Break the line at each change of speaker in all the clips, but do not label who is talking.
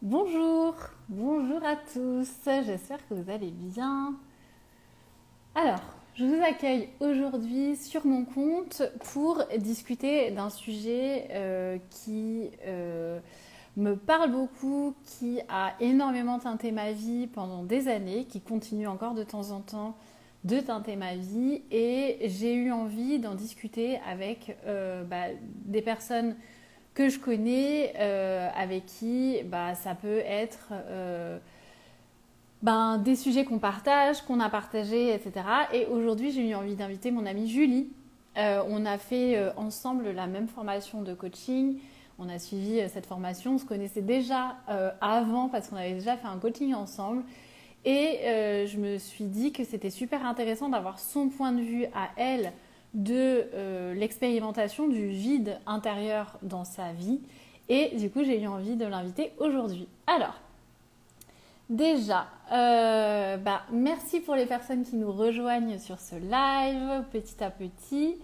Bonjour, bonjour à tous, j'espère que vous allez bien. Alors, je vous accueille aujourd'hui sur mon compte pour discuter d'un sujet euh, qui euh, me parle beaucoup, qui a énormément teinté ma vie pendant des années, qui continue encore de temps en temps de teinter ma vie et j'ai eu envie d'en discuter avec euh, bah, des personnes que je connais, euh, avec qui bah, ça peut être euh, ben, des sujets qu'on partage, qu'on a partagés, etc. Et aujourd'hui, j'ai eu envie d'inviter mon amie Julie. on a fait ensemble la même formation de coaching. On a suivi cette formation. On se connaissait déjà avant parce qu'on avait déjà fait un coaching ensemble. Et euh, je me suis dit que c'était super intéressant d'avoir son point de vue à elle de euh, l'expérimentation du vide intérieur dans sa vie. Et du coup, j'ai eu envie de l'inviter aujourd'hui. Alors, déjà, euh, bah, merci pour les personnes qui nous rejoignent sur ce live, petit à petit.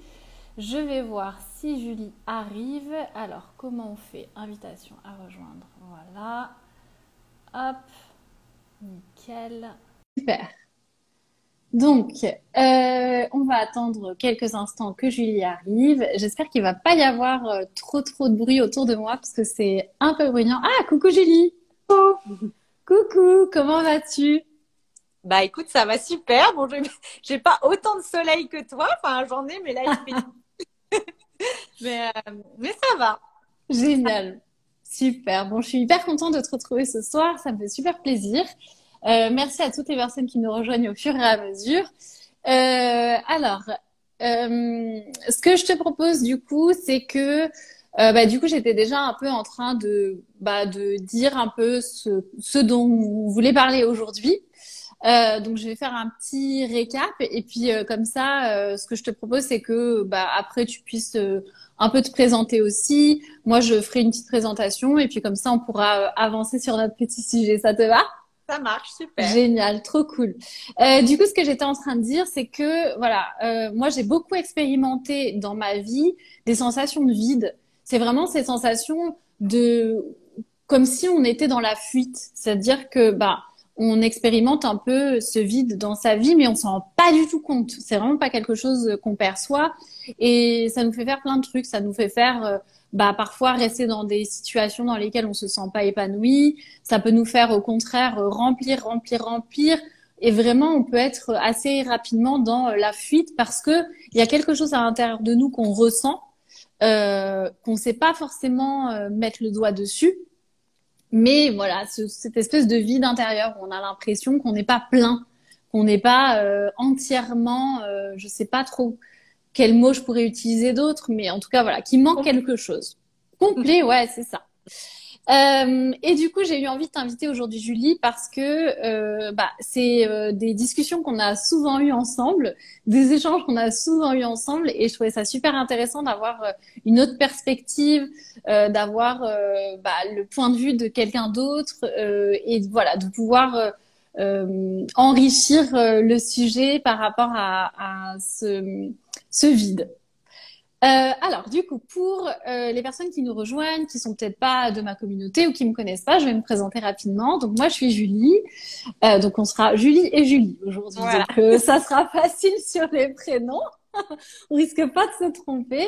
Je vais voir si Julie arrive. Alors, comment on fait Invitation à rejoindre. Voilà. Hop. Nickel. Super. Donc, euh, on va attendre quelques instants que Julie arrive. J'espère qu'il va pas y avoir euh, trop trop de bruit autour de moi parce que c'est un peu bruyant. Ah, coucou Julie. coucou, comment vas-tu?
Bah écoute, ça va super. Bon, j'ai pas autant de soleil que toi. Enfin, j'en ai, mais là il fait. mais, euh, mais ça va.
Génial. Super. Bon, je suis hyper contente de te retrouver ce soir. Ça me fait super plaisir. Euh, merci à toutes les personnes qui nous rejoignent au fur et à mesure. Euh, alors, euh, ce que je te propose du coup, c'est que bah, du coup, j'étais déjà un peu en train de, bah, de dire un peu ce, ce dont vous voulez parler aujourd'hui. Euh, donc je vais faire un petit récap et puis comme ça, ce que je te propose, c'est que bah, après tu puisses un peu te présenter aussi. Moi, je ferai une petite présentation et puis comme ça, on pourra euh, avancer sur notre petit sujet. Ça te va?
Ça marche, super.
Génial, trop cool. Euh, du coup, ce que j'étais en train de dire, c'est que voilà, euh, moi, j'ai beaucoup expérimenté dans ma vie des sensations de vide. C'est vraiment ces sensations de comme si on était dans la fuite, c'est-à-dire que bah on expérimente un peu ce vide dans sa vie, mais on s'en rend pas du tout compte. C'est vraiment pas quelque chose qu'on perçoit, et ça nous fait faire plein de trucs. Ça nous fait faire, euh, bah, parfois rester dans des situations dans lesquelles on se sent pas épanoui. Ça peut nous faire, au contraire, remplir, remplir, remplir. Et vraiment, on peut être assez rapidement dans la fuite parce que il y a quelque chose à l'intérieur de nous qu'on ressent, euh, qu'on sait pas forcément euh, mettre le doigt dessus mais voilà, cette espèce de vide intérieur où on a l'impression qu'on n'est pas plein, qu'on n'est pas euh, entièrement, euh, je sais pas trop quel mot je pourrais utiliser d'autre, mais en tout cas voilà, qui manque quelque chose. Complet, ouais, c'est ça. Euh, et du coup, j'ai eu envie de t'inviter aujourd'hui, Julie, parce que euh, bah, c'est euh, des discussions qu'on a souvent eues ensemble, des échanges qu'on a souvent eues ensemble, et je trouvais ça super intéressant d'avoir une autre perspective, d'avoir bah, le point de vue de quelqu'un d'autre, et voilà, de pouvoir enrichir le sujet par rapport à, ce vide. Euh, alors, du coup, pour euh, les personnes qui nous rejoignent, qui sont peut-être pas de ma communauté ou qui me connaissent pas, je vais me présenter rapidement. Donc, moi, je suis Julie. Euh, donc, on sera Julie et Julie aujourd'hui. Donc, ça sera facile sur les prénoms. on risque pas de se tromper.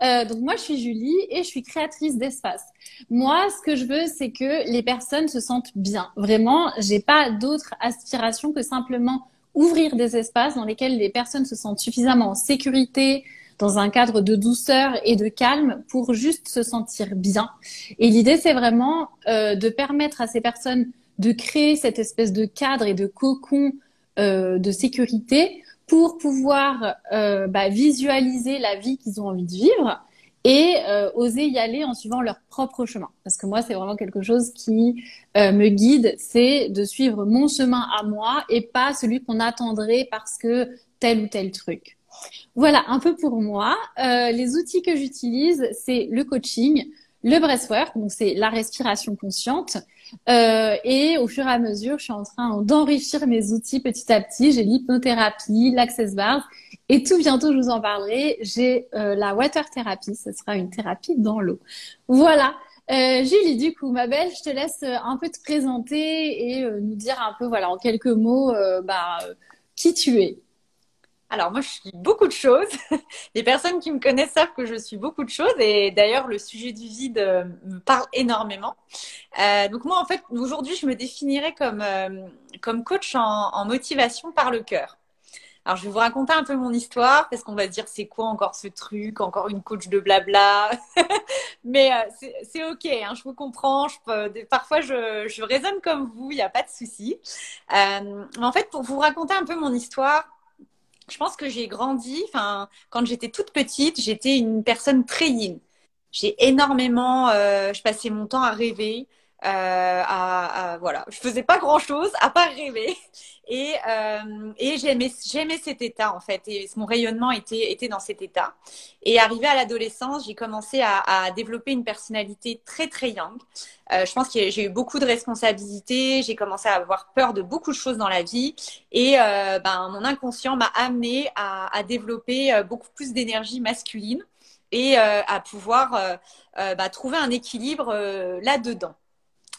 donc, moi, je suis Julie et je suis créatrice d'espace. Moi, ce que je veux, c'est que les personnes se sentent bien. Vraiment, j'ai pas d'autre aspiration que simplement ouvrir des espaces dans lesquels les personnes se sentent suffisamment en sécurité, dans un cadre de douceur et de calme pour juste se sentir bien. Et l'idée, c'est vraiment euh, de permettre à ces personnes de créer cette espèce de cadre et de cocon euh, de sécurité pour pouvoir euh, bah, visualiser la vie qu'ils ont envie de vivre et oser y aller en suivant leur propre chemin. Parce que moi, c'est vraiment quelque chose qui me guide, c'est de suivre mon chemin à moi et pas celui qu'on attendrait parce que tel ou tel truc. Voilà un peu pour moi. Euh, les outils que j'utilise, c'est le coaching, le breathwork, donc c'est la respiration consciente. Euh, et au fur et à mesure, je suis en train d'enrichir mes outils petit à petit. J'ai l'hypnothérapie, l'access bar, et tout bientôt, je vous en parlerai. J'ai euh, la water therapy, ce sera une thérapie dans l'eau. Voilà. Julie, du coup, ma belle, je te laisse un peu te présenter et nous dire un peu, voilà, en quelques mots, bah, qui tu es.
Alors moi, je suis beaucoup de choses. Les personnes qui me connaissent savent que je suis beaucoup de choses et d'ailleurs, le sujet du vide euh, me parle énormément. Euh, donc moi, en fait, aujourd'hui, je me définirais comme, euh, comme coach en, motivation par le cœur. Alors, je vais vous raconter un peu mon histoire parce qu'on va se dire c'est quoi encore ce truc, encore une coach de blabla? Mais c'est ok, hein, je vous comprends. Je parfois, je, je raisonne comme vous, il n'y a pas de souci. en fait, pour vous raconter un peu mon histoire, je pense que j'ai grandi. Enfin, quand j'étais toute petite, j'étais une personne très yin. J'ai énormément, euh, je passais mon temps à rêver, à, à, voilà, je faisais pas grand chose à part rêver. Et, euh, et j'aimais, j'aimais cet état en fait. Et mon rayonnement était, était dans cet état. Et arrivé à l'adolescence, j'ai commencé à, à, développer une personnalité très très young. Euh, je pense que j'ai eu beaucoup de responsabilités. J'ai commencé à avoir peur de beaucoup de choses dans la vie. Et euh, ben, mon inconscient m'a amené à, à, développer euh, beaucoup plus d'énergie masculine et euh, à pouvoir euh, bah, trouver un équilibre là-dedans.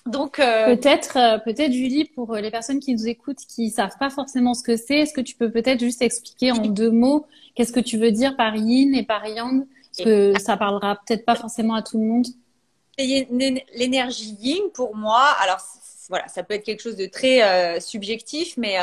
Donc euh, peut-être, euh, peut-être Julie, pour euh, les personnes qui nous écoutent, qui savent pas forcément ce que c'est, est-ce que tu peux peut-être juste expliquer en deux mots qu'est-ce que tu veux dire par Yin et par Yang, parce que ça parlera peut-être pas forcément à tout le monde.
L'énergie Yin pour moi, alors voilà, ça peut être quelque chose de très subjectif, mais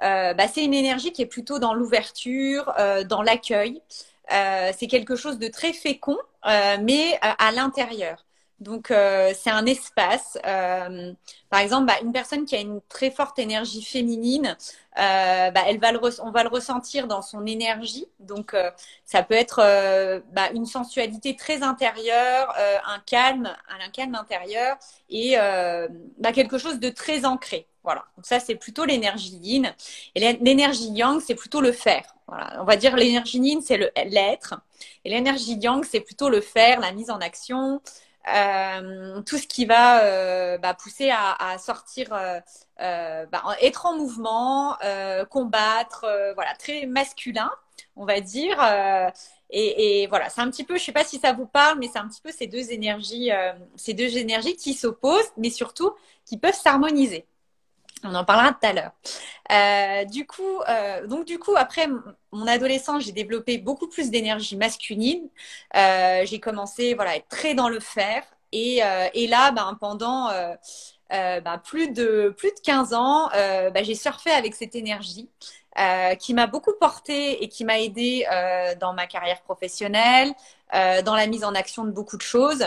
bah, c'est une énergie qui est plutôt dans l'ouverture, dans l'accueil. c'est quelque chose de très fécond, mais à l'intérieur. Donc, euh, c'est un espace. Euh, par exemple, bah, une personne qui a une très forte énergie féminine, euh, bah, elle va le on va le ressentir dans son énergie. Donc, euh, ça peut être euh, bah, une sensualité très intérieure, euh, un calme, un calme intérieur et bah, quelque chose de très ancré. Voilà. Donc ça, c'est plutôt l'énergie yin. Et l'énergie yang, c'est plutôt le faire. Voilà. On va dire l'énergie yin, c'est l'être. Et l'énergie yang, c'est plutôt le faire, la mise en action. Euh, tout ce qui va euh, bah, pousser à, sortir, euh, euh bah, être en mouvement, combattre, voilà, très masculin, on va dire. Et, et, voilà, c'est un petit peu, je sais pas si ça vous parle, mais c'est un petit peu ces deux énergies, ces deux énergies qui s'opposent, mais surtout qui peuvent s'harmoniser. On en parlera tout à l'heure. Euh, du coup, euh, donc du coup, après mon adolescence, j'ai développé beaucoup plus d'énergie masculine. Euh, j'ai commencé, voilà, à être très dans le faire. Et, euh, et là, ben, pendant euh, ben, plus de plus de 15 ans, ben, j'ai surfé avec cette énergie. qui m'a beaucoup porté et qui m'a aidé dans ma carrière professionnelle, dans la mise en action de beaucoup de choses.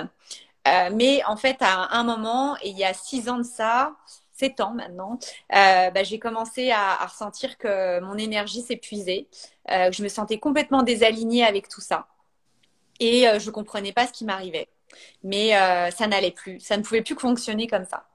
mais en fait, à un moment, et il y a six ans de ça, 7 ans maintenant, euh, bah, j'ai commencé à, à, ressentir que mon énergie s'épuisait, euh, que je me sentais complètement désalignée avec tout ça. Et euh, je comprenais pas ce qui m'arrivait. Mais euh, ça n'allait plus, ça ne pouvait plus fonctionner comme ça.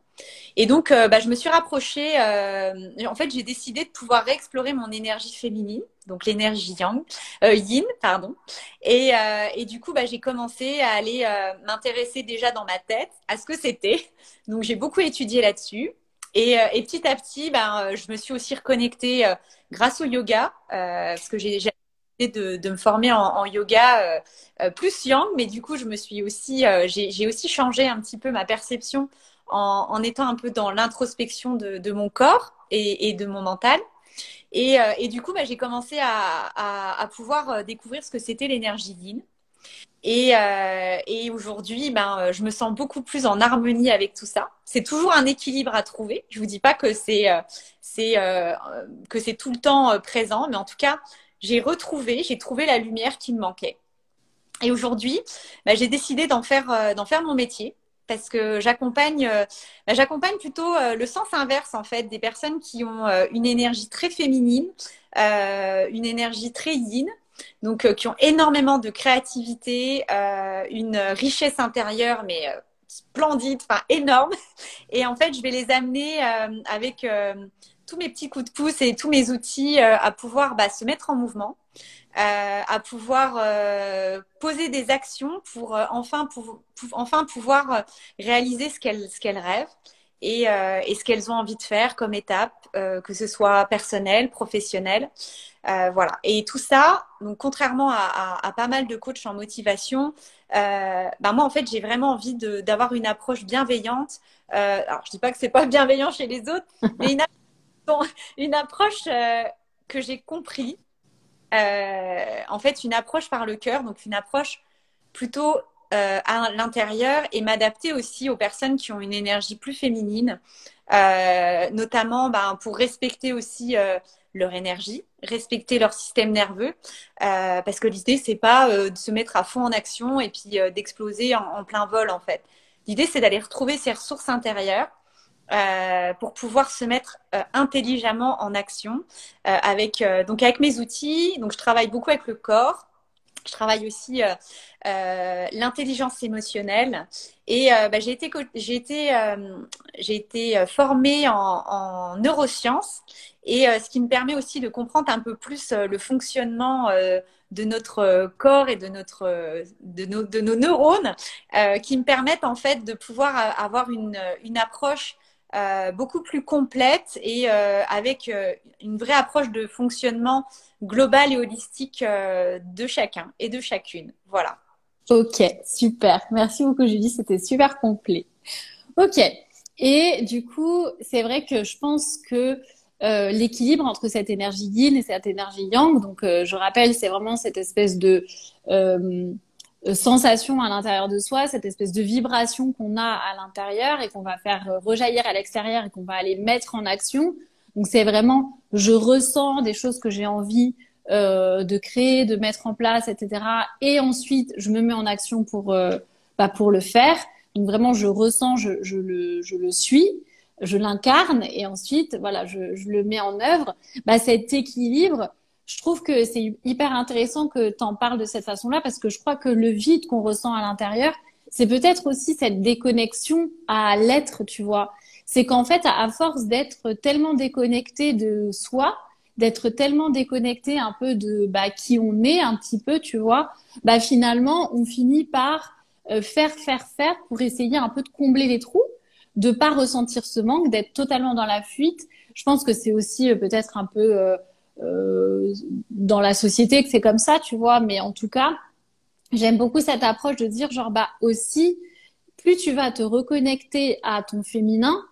Et donc, euh, bah, je me suis rapprochée. Euh, en fait, j'ai décidé de pouvoir réexplorer mon énergie féminine, donc l'énergie yang, yin, pardon. Et, et du coup, bah, j'ai commencé à aller m'intéresser déjà dans ma tête à ce que c'était. Donc, j'ai beaucoup étudié là-dessus. Et, euh, et, petit à petit, ben, euh, je me suis aussi reconnectée euh, grâce au yoga, parce que j'ai de, de me former en, en yoga plus yang, mais du coup, je me suis aussi, j'ai aussi changé un petit peu ma perception en, en étant un peu dans l'introspection de, de, mon corps et, et, de mon mental. Et, et du coup, bah, j'ai commencé à, à, à, pouvoir découvrir ce que c'était l'énergie yin. Et, euh, et aujourd'hui, ben, euh, je me sens beaucoup plus en harmonie avec tout ça. C'est toujours un équilibre à trouver. Je vous dis pas que c'est euh, c'est euh, que c'est tout le temps présent, mais en tout cas, j'ai retrouvé, j'ai trouvé la lumière qui me manquait. Et aujourd'hui, ben, j'ai décidé d'en faire d'en faire mon métier parce que j'accompagne ben, j'accompagne plutôt le sens inverse en fait des personnes qui ont une énergie très féminine, une énergie très yin donc euh, qui ont énormément de créativité, euh, une richesse intérieure, mais euh, splendide, enfin énorme. Et en fait, je vais les amener avec tous mes petits coups de pouce et tous mes outils à pouvoir bah, se mettre en mouvement, à pouvoir poser des actions pour enfin, pour, enfin pouvoir réaliser ce qu'elles qu'elles rêvent. et, et ce qu'elles ont envie de faire comme étape, que ce soit personnel, professionnel. Voilà. Et tout ça, donc contrairement à, à, à, pas mal de coachs en motivation, euh, bah moi en fait j'ai vraiment envie d'avoir une approche bienveillante. Euh, alors je dis pas que c'est pas bienveillant chez les autres, mais une, une approche euh, que j'ai compris. Euh, en fait une approche par le cœur, donc une approche plutôt euh, à l'intérieur et m'adapter aussi aux personnes qui ont une énergie plus féminine, notamment bah, pour respecter aussi leur énergie, respecter leur système nerveux, euh, parce que l'idée c'est pas euh, de se mettre à fond en action et puis euh, d'exploser en, en, plein vol en fait. L'idée c'est d'aller retrouver ses ressources intérieures euh, pour pouvoir se mettre euh, intelligemment en action avec donc avec mes outils. Donc je travaille beaucoup avec le corps. Je travaille aussi l'intelligence émotionnelle. Et bah, j'ai été j'ai été j'ai été formée en, en neurosciences. Et euh, ce qui me permet aussi de comprendre un peu plus euh, le fonctionnement euh, de notre corps et de notre de nos, de nos neurones qui me permettent en fait de pouvoir avoir une, une approche beaucoup plus complète et avec une vraie approche de fonctionnement global et holistique de chacun et de chacune. Voilà.
Ok, super. Merci beaucoup Julie, c'était super complet. Ok. Et du coup, c'est vrai que je pense que euh, l'équilibre entre cette énergie yin et cette énergie yang. Donc, euh, je rappelle, c'est vraiment cette espèce de euh, sensation à l'intérieur de soi, cette espèce de vibration qu'on a à l'intérieur et qu'on va faire rejaillir à l'extérieur et qu'on va aller mettre en action. Donc, c'est vraiment, je ressens des choses que j'ai envie de créer, de mettre en place, etc. Et ensuite, je me mets en action pour, bah, pour le faire. Donc, vraiment, je ressens, je, je, le, je le suis je l'incarne et ensuite, voilà, je, je, le mets en œuvre. Bah, cet équilibre, je trouve que c'est hyper intéressant que tu en parles de cette façon-là parce que je crois que le vide qu'on ressent à l'intérieur, c'est peut-être aussi cette déconnexion à l'être, tu vois. C'est qu'en fait, à force d'être tellement déconnecté de soi, d'être tellement déconnecté un peu de bah, qui on est un petit peu, tu vois, bah finalement, on finit par euh, faire, faire, faire pour essayer un peu de combler les trous de pas ressentir ce manque, d'être totalement dans la fuite. Je pense que c'est aussi euh, peut-être un peu euh, euh, dans la société que c'est comme ça, tu vois. Mais en tout cas, j'aime beaucoup cette approche de dire genre bah aussi, plus tu vas te reconnecter à ton féminin,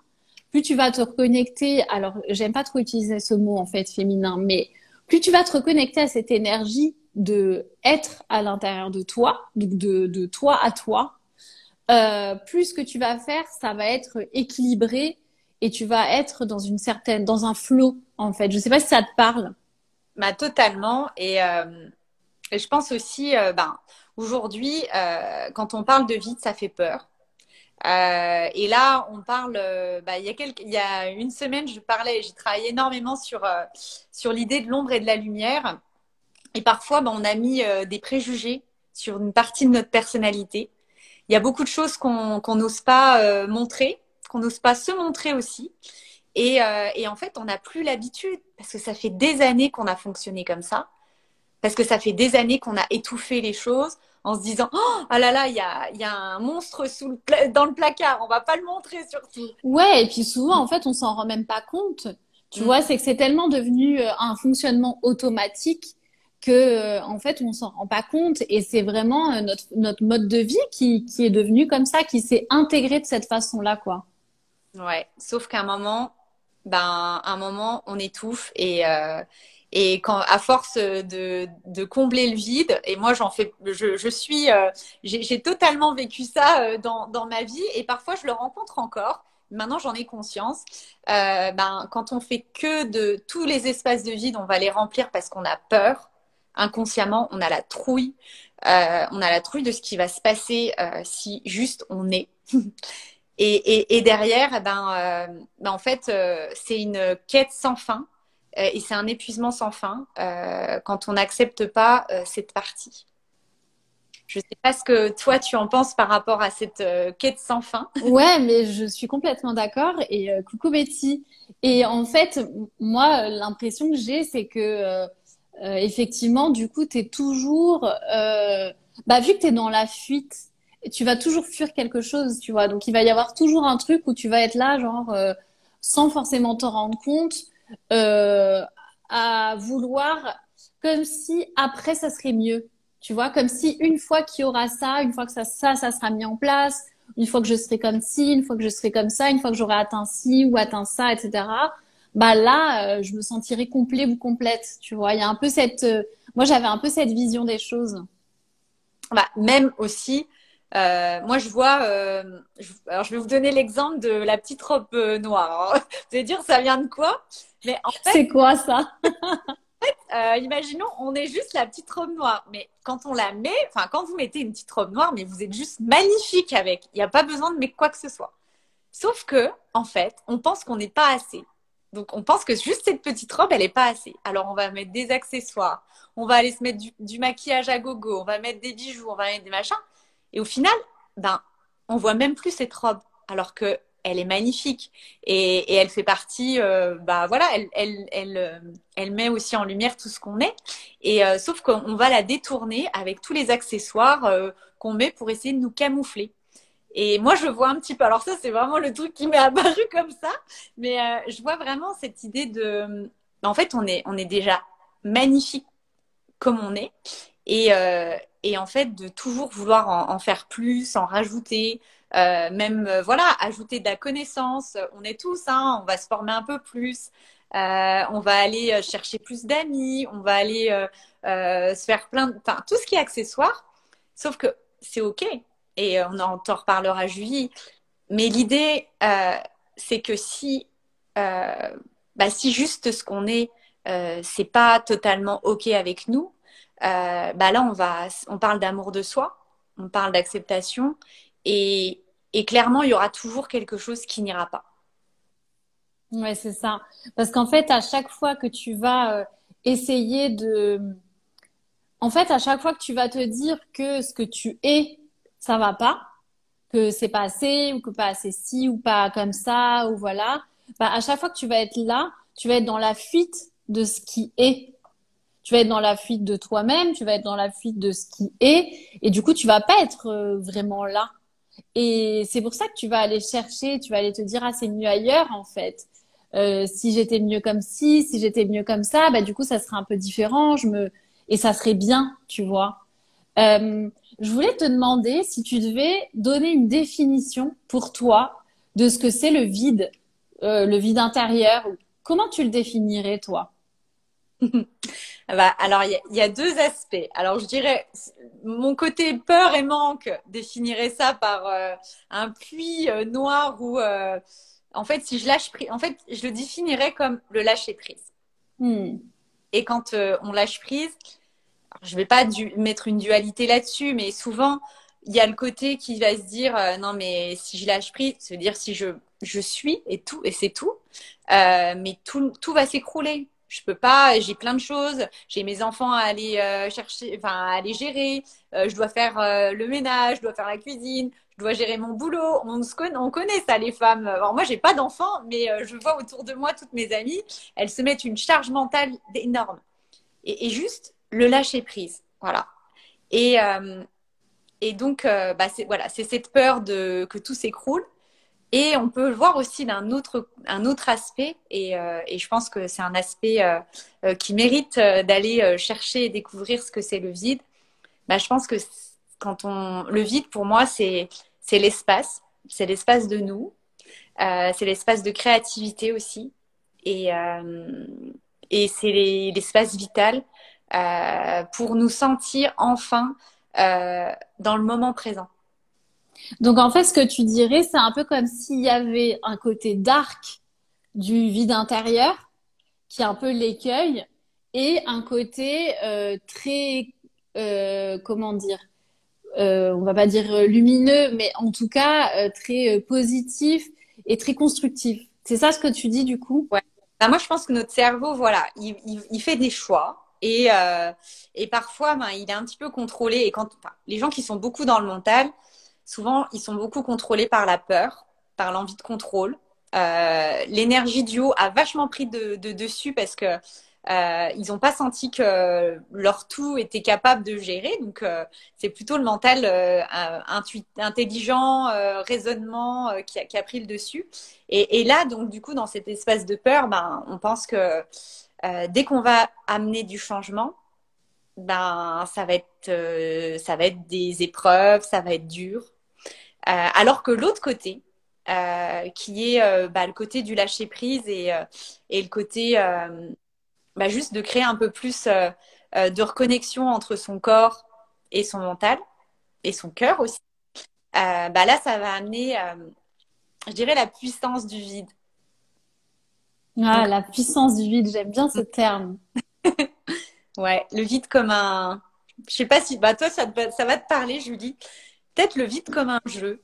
plus tu vas te reconnecter. Alors j'aime pas trop utiliser ce mot en fait féminin, mais plus tu vas te reconnecter à cette énergie de être à l'intérieur de toi, donc de, de toi à toi, euh, plus que tu vas faire, ça va être équilibré et tu vas être dans une certaine, dans un flot en fait. Je sais pas si ça te parle.
Bah totalement. Et, euh, je pense aussi, euh, ben aujourd'hui, quand on parle de vide, ça fait peur. et là, on parle. Bah, il y a quelques, y a une semaine, je parlais, j'ai travaillé énormément sur sur l'idée de l'ombre et de la lumière. Et parfois, ben, on a mis des préjugés sur une partie de notre personnalité il y a beaucoup de choses qu'on n'ose pas euh, montrer, qu'on n'ose pas se montrer aussi. Et, euh, et en fait, on n'a plus l'habitude parce que ça fait des années qu'on a fonctionné comme ça, parce que ça fait des années qu'on a étouffé les choses en se disant oh ah là là il y a, y a un monstre sous le dans le placard on va pas le montrer surtout.
Ouais et puis souvent en fait on s'en rend même pas compte. Tu mm. vois c'est que c'est tellement devenu euh, un fonctionnement automatique que euh, en fait on s'en rend pas compte. Et c'est vraiment notre notre mode de vie qui qui est devenu comme ça qui s'est intégré de cette façon là quoi.
Ouais sauf qu'à un moment ben un moment on étouffe et euh, et quand à force de, combler le vide et moi j'en fais je, je suis euh, j'ai totalement vécu ça dans dans ma vie et parfois je le rencontre encore maintenant j'en ai conscience euh, ben quand on fait que de tous les espaces de vide on va les remplir parce qu'on a peur inconsciemment, on a la trouille. Euh, on a la trouille de ce qui va se passer euh, si juste on est. et, derrière, eh ben, euh, ben, en fait, c'est une quête sans fin et c'est un épuisement sans fin quand on n'accepte pas cette partie. Je ne sais pas ce que toi tu en penses par rapport à cette quête sans fin.
Ouais, mais je suis complètement d'accord. Et coucou Betty. Et en fait, moi, l'impression que j'ai, c'est que euh, effectivement, du coup, tu es toujours, euh, bah, vu que tu es dans la fuite, tu vas toujours fuir quelque chose, tu vois. Donc il va y avoir toujours un truc où tu vas être là, genre euh, sans forcément t'en rendre compte, euh, à vouloir comme si après ça serait mieux, tu vois, comme si une fois qu'il y aura ça, une fois que ça, ça, ça sera mis en place, une fois que je serai comme ci, une fois que je serai comme ça, une fois que j'aurai atteint ci ou atteint ça, etc. Bah là, euh, je me sentirai complet ou complète, tu vois. Il y a un peu cette, moi j'avais un peu cette vision des choses.
Bah, même aussi, euh, moi, je vois. Euh, je, alors, je vais vous donner l'exemple de la petite robe euh, noire. vous allez dire, ça vient de quoi?
Mais en fait, c'est quoi ça?
Euh, Imaginons, on est juste la petite robe noire. Mais quand on la met, enfin, quand vous mettez une petite robe noire, mais vous êtes juste magnifique avec. Il n'y a pas besoin de mettre quoi que ce soit. Sauf que, en fait, on pense qu'on n'est pas assez. Donc, on pense que juste cette petite robe, elle n'est pas assez. Alors, on va mettre des accessoires, on va aller se mettre du, du maquillage à gogo, on va mettre des bijoux, on va mettre des machins. Et au final, ben, on voit même plus cette robe, alors que elle est magnifique et, elle fait partie, euh, bah voilà, elle, elle, elle, euh, elle, met aussi en lumière tout ce qu'on est. Et euh, sauf qu'on va la détourner avec tous les accessoires euh, qu'on met pour essayer de nous camoufler. Et moi, je vois un petit peu. Alors ça, c'est vraiment le truc qui m'est apparu comme ça. Mais euh, je vois vraiment cette idée de. En fait, on est, on est déjà magnifique comme on est. Et, euh, et en fait de toujours vouloir en, faire plus, en rajouter, euh, même euh, voilà, ajouter de la connaissance. On est tous, hein, on va se former un peu plus, on va aller chercher plus d'amis, on va aller se faire plein, enfin tout ce qui est accessoire. Sauf que c'est ok et on en t'en reparlera Julie. Mais l'idée, c'est que si bah, si juste ce qu'on est, c'est pas totalement ok avec nous euh, bah là, on, va, on parle d'amour de soi, on parle d'acceptation, et, clairement, il y aura toujours quelque chose qui n'ira pas.
Ouais, c'est ça. Parce qu'en fait, à chaque fois que tu vas euh, essayer de... En fait, à chaque fois que tu vas te dire que ce que tu es, ça va pas, que c'est pas assez, ou que pas assez ci, ou pas comme ça, ou voilà, bah, à chaque fois que tu vas être là, tu vas être dans la fuite de ce qui est tu vas être dans la fuite de toi-même, tu vas être dans la fuite de ce qui est, et du coup, tu vas pas être euh, vraiment là. Et c'est pour ça que tu vas aller chercher, tu vas aller te dire, ah, c'est mieux ailleurs, en fait. Euh, si j'étais mieux comme ci, si j'étais mieux comme ça, bah, du coup, ça serait un peu différent, je me, et ça serait bien, tu vois. Euh, je voulais te demander si tu devais donner une définition pour toi de ce que c'est le vide, euh, le vide intérieur. Comment tu le définirais, toi?
Bah, alors, il y, y, a deux aspects. Alors, je dirais, mon côté peur et manque définirait ça par euh, un puits euh, noir où, euh, en fait, si je lâche prise, en fait, je le définirais comme le lâcher prise. Hmm. Et quand on lâche prise, je vais pas du mettre une dualité là-dessus, mais souvent, il y a le côté qui va se dire, non, mais si je lâche prise, cest à dire si je, je suis et tout, et c'est tout, mais tout, tout va s'écrouler je peux pas, j'ai plein de choses, j'ai mes enfants à aller euh, chercher, enfin à aller gérer, euh, je dois faire euh, le ménage, je dois faire la cuisine, je dois gérer mon boulot. On, se connaît, on connaît ça les femmes. Alors moi j'ai pas d'enfants, mais je vois autour de moi toutes mes amies, elles se mettent une charge mentale énorme. Et, juste le lâcher prise, voilà. Et et donc bah c'est voilà, c'est cette peur de que tout s'écroule. Et on peut le voir aussi d'un autre, un autre aspect, et, euh, et je pense que c'est un aspect euh, euh, qui mérite euh, d'aller euh, chercher et découvrir ce que c'est le vide. Bah, je pense que quand on, le vide, pour moi, c'est, l'espace, c'est l'espace de nous, c'est l'espace de créativité aussi, et, et c'est l'espace vital pour nous sentir enfin dans le moment présent.
Donc en fait, ce que tu dirais, c'est un peu comme s'il y avait un côté dark du vide intérieur, qui est un peu l'écueil, et un côté euh, très, euh, comment dire, euh, on va pas dire lumineux, mais en tout cas euh, très euh, positif et très constructif. C'est ça ce que tu dis du coup?
Ouais. Bah, moi, je pense que notre cerveau, voilà, il, fait des choix. Et, euh, et parfois, ben, il est un petit peu contrôlé. Et quand les gens qui sont beaucoup dans le mental, souvent, ils sont beaucoup contrôlés par la peur, par l'envie de contrôle. Euh, L'énergie du haut a vachement pris de, de dessus parce que euh, ils n'ont pas senti que leur tout était capable de gérer. Donc, euh, c'est plutôt le mental euh, intelligent, raisonnement qui a, pris le dessus. Et, là, donc, du coup, dans cet espace de peur, ben, on pense que dès qu'on va amener du changement, ben, ça va être des épreuves, ça va être dur. Alors que l'autre côté, qui est bah, le côté du lâcher prise et, et le côté bah, juste de créer un peu plus euh, euh, de reconnexion entre son corps et son mental et son cœur aussi. Euh, bah là, ça va amener, je dirais, la puissance du vide.
Ah, la puissance du vide, j'aime bien ce terme.
ouais, le vide comme un. Je sais pas si. Bah, toi, ça, ça va te parler, Julie. Peut-être le vide comme un jeu.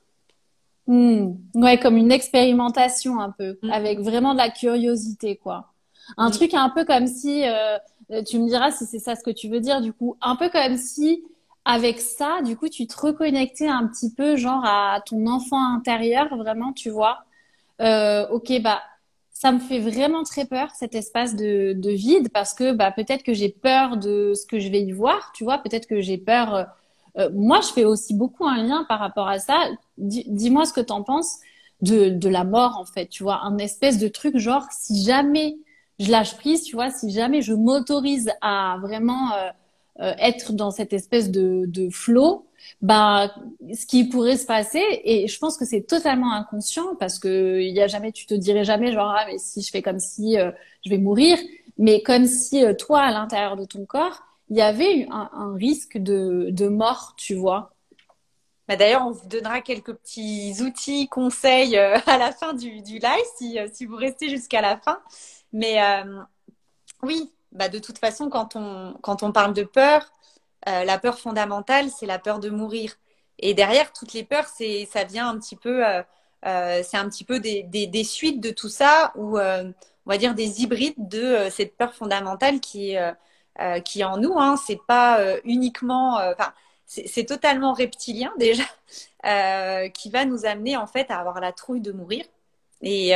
Hmm. Ouais, comme une expérimentation un peu, mm. avec vraiment de la curiosité, quoi. Un truc un peu comme si, euh, tu me diras si c'est ça ce que tu veux dire, du coup, un peu comme si avec ça, du coup, tu te reconnectais un petit peu, genre à ton enfant intérieur, vraiment, tu vois. Euh, ok, bah, ça me fait vraiment très peur cet espace de, de vide parce que bah, peut-être que j'ai peur de ce que je vais y voir, tu vois. Peut-être que j'ai peur. Euh, euh moi, je fais aussi beaucoup un lien par rapport à ça. Dis-moi ce que tu en penses de, de la mort, en fait, tu vois. Un espèce de truc genre, si jamais je lâche prise, tu vois, si jamais je m'autorise à vraiment euh, euh, être dans cette espèce de, de flow, bah, ce qui pourrait se passer, et je pense que c'est totalement inconscient parce que il y a jamais, tu te dirais jamais genre ah mais si je fais comme si euh, je vais mourir, mais comme si toi à l'intérieur de ton corps il y avait un, un risque de, de mort, tu vois.
Bah D'ailleurs, on vous donnera quelques petits outils, conseils à la fin du, du live si, si vous restez jusqu'à la fin. Mais euh, oui, bah de toute façon, quand on, parle de peur, euh, la peur fondamentale, c'est la peur de mourir. Et derrière, toutes les peurs, c'est, ça vient un petit peu, euh, c'est un petit peu des, des, des, suites de tout ça, ou on va dire des hybrides de cette peur fondamentale qui est, qui est en nous. Hein. C'est pas uniquement, enfin, c'est totalement reptilien déjà, qui va nous amener en fait à avoir la trouille de mourir. Et,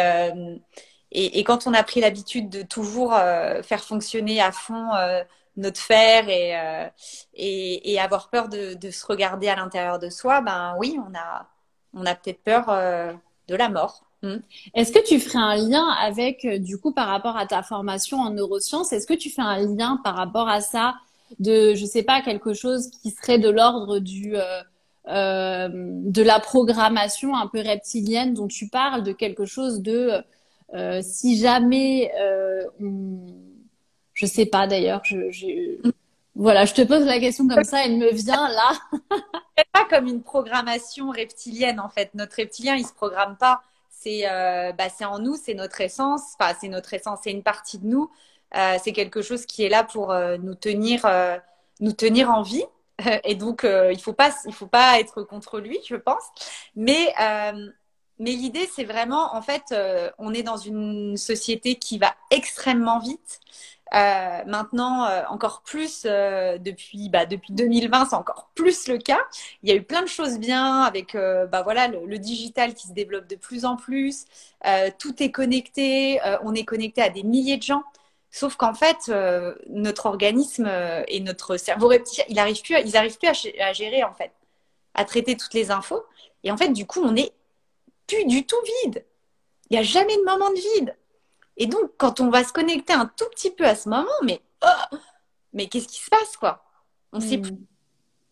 et, et, quand on a pris l'habitude de toujours euh, faire fonctionner à fond euh, notre fer et, euh, et, et, avoir peur de, de se regarder à l'intérieur de soi, ben oui, on a, on a peut-être peur de la mort.
Hmm. Est-ce que tu ferais un lien avec, du coup, par rapport à ta formation en neurosciences, est-ce que tu fais un lien par rapport à ça de, je sais pas, quelque chose qui serait de l'ordre du euh, de la programmation un peu reptilienne dont tu parles, de quelque chose de euh, si jamais euh, on... je sais pas d'ailleurs, je, je, voilà, je te pose la question comme ça, elle me vient là.
c'est pas comme une programmation reptilienne en fait. Notre reptilien, il se programme pas. C'est euh, bah, c'est en nous, c'est notre essence. Enfin, c'est notre essence, c'est une partie de nous. Euh, c'est quelque chose qui est là pour euh, nous tenir nous tenir en vie. Et donc, il faut faut pas être contre lui, je pense. Mais mais l'idée, c'est vraiment, en fait, on est dans une société qui va extrêmement vite. Euh, maintenant, euh, encore plus depuis bah, depuis 2020, c'est encore plus le cas. Il y a eu plein de choses bien avec bah voilà le, le, digital qui se développe de plus en plus. tout est connecté, on est connecté à des milliers de gens. Sauf qu'en fait, notre organisme et notre cerveau reptilien, il arrive plus, ils n'arrivent plus à, gérer en fait, à traiter toutes les infos. Et en fait, du coup, on est du tout vide. Il n'y a jamais de moment de vide. Et donc, quand on va se connecter un tout petit peu à ce moment, mais, oh, mais qu'est-ce qui se passe, quoi? On ne sait hmm. plus.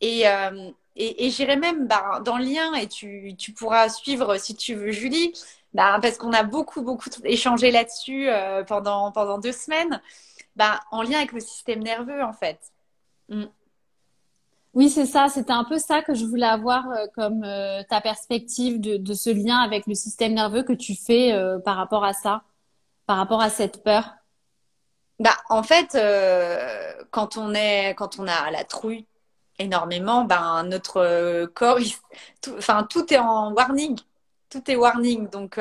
Et, euh, et, j'irai même bah, dans le lien, et tu, tu, pourras suivre si tu veux, Julie, bah, parce qu'on a beaucoup, beaucoup échangé là-dessus euh, pendant, pendant deux semaines, bah, en lien avec le système nerveux, en fait.
Hmm. Oui, c'est ça. C'était un peu ça que je voulais avoir euh, comme euh, ta perspective de, de, ce lien avec le système nerveux que tu fais par rapport à ça, par rapport à cette peur?
Bah, en fait, quand on est, quand on a la trouille énormément, ben notre corps, tout, tout est en warning, tout est warning. Donc,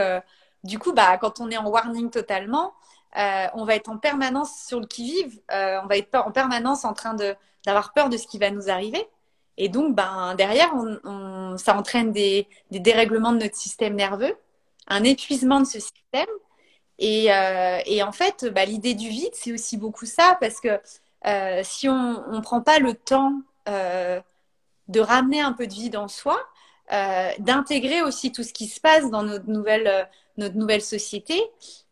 du coup, bah quand on est en warning totalement, on va être en permanence sur le qui-vive. on va être en permanence en train de d'avoir peur de ce qui va nous arriver. Et donc, ben, derrière, ça entraîne des, des, dérèglements de notre système nerveux, un épuisement de ce système. Et, et en fait, bah, l'idée du vide, c'est aussi beaucoup ça, parce que si on ne prend pas le temps de ramener un peu de vide en soi, d'intégrer aussi tout ce qui se passe dans notre nouvelle, notre nouvelle société,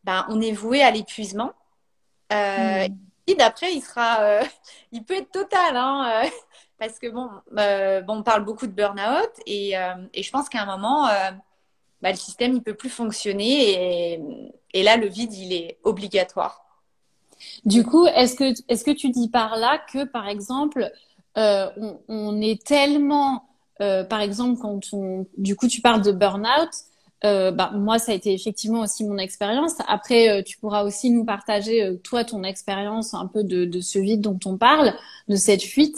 ben, on est voué à l'épuisement. Euh, mm. Et d'après, il sera, euh, il peut être total, hein, euh, parce que bon, bon, on parle beaucoup de burn-out et, et je pense qu'à un moment, bah, le système il peut plus fonctionner et, là, le vide, il est obligatoire.
Du coup, est-ce que, est-ce que tu dis par là que, par exemple, on, on, est tellement, par exemple, quand on, du coup, tu parles de burn-out, euh, bah, moi, ça a été effectivement aussi mon expérience. Après, euh, tu pourras aussi nous partager, euh, toi, ton expérience un peu de, de, ce vide dont on parle, de cette fuite.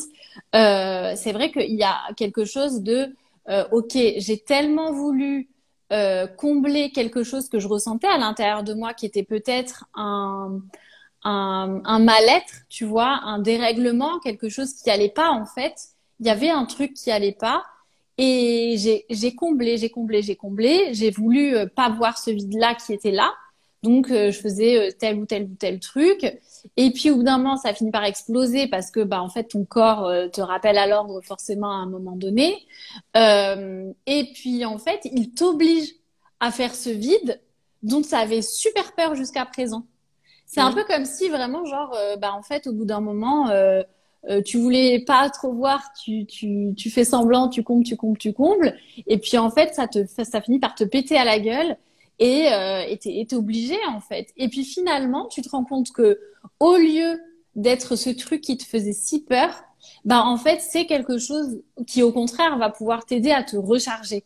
c'est vrai qu'il y a quelque chose de, OK, j'ai tellement voulu combler quelque chose que je ressentais à l'intérieur de moi qui était peut-être un, un, un mal-être, tu vois, un dérèglement, quelque chose qui allait pas en fait. Il y avait un truc qui allait pas. Et j'ai comblé, j'ai comblé, j'ai comblé. J'ai voulu euh, pas voir ce vide-là qui était là. Donc, euh, je faisais euh, tel ou tel ou tel truc. Et puis, au bout d'un moment, ça finit par exploser parce que, bah, en fait, ton corps te rappelle à l'ordre forcément à un moment donné. et puis, en fait, il t'oblige à faire ce vide dont tu avais super peur jusqu'à présent. C'est un peu comme si vraiment, genre, bah, en fait, au bout d'un moment, euh, tu voulais pas trop voir, tu, tu, tu fais semblant, tu combles, tu combles, tu combles, et puis en fait ça te ça finit par te péter à la gueule et euh, t'es obligé en fait. Et puis finalement tu te rends compte que au lieu d'être ce truc qui te faisait si peur, bah en fait c'est quelque chose qui au contraire va pouvoir t'aider à te recharger.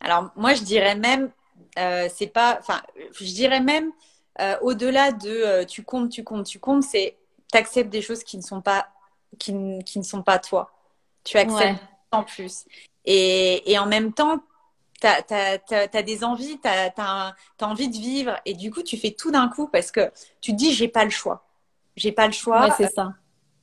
Alors moi je dirais même euh, c'est pas, enfin je dirais même euh, au-delà de euh, tu comptes, tu comptes, tu comptes, c'est tu acceptes des choses qui ne sont pas, qui, qui ne sont pas toi. Tu acceptes en plus. Et, et, en même temps, tu as, as, des envies, tu as, as, envie de vivre. Et du coup, tu fais tout d'un coup parce que tu te dis, j'ai pas le choix. J'ai pas le choix.
Ouais, c'est ça.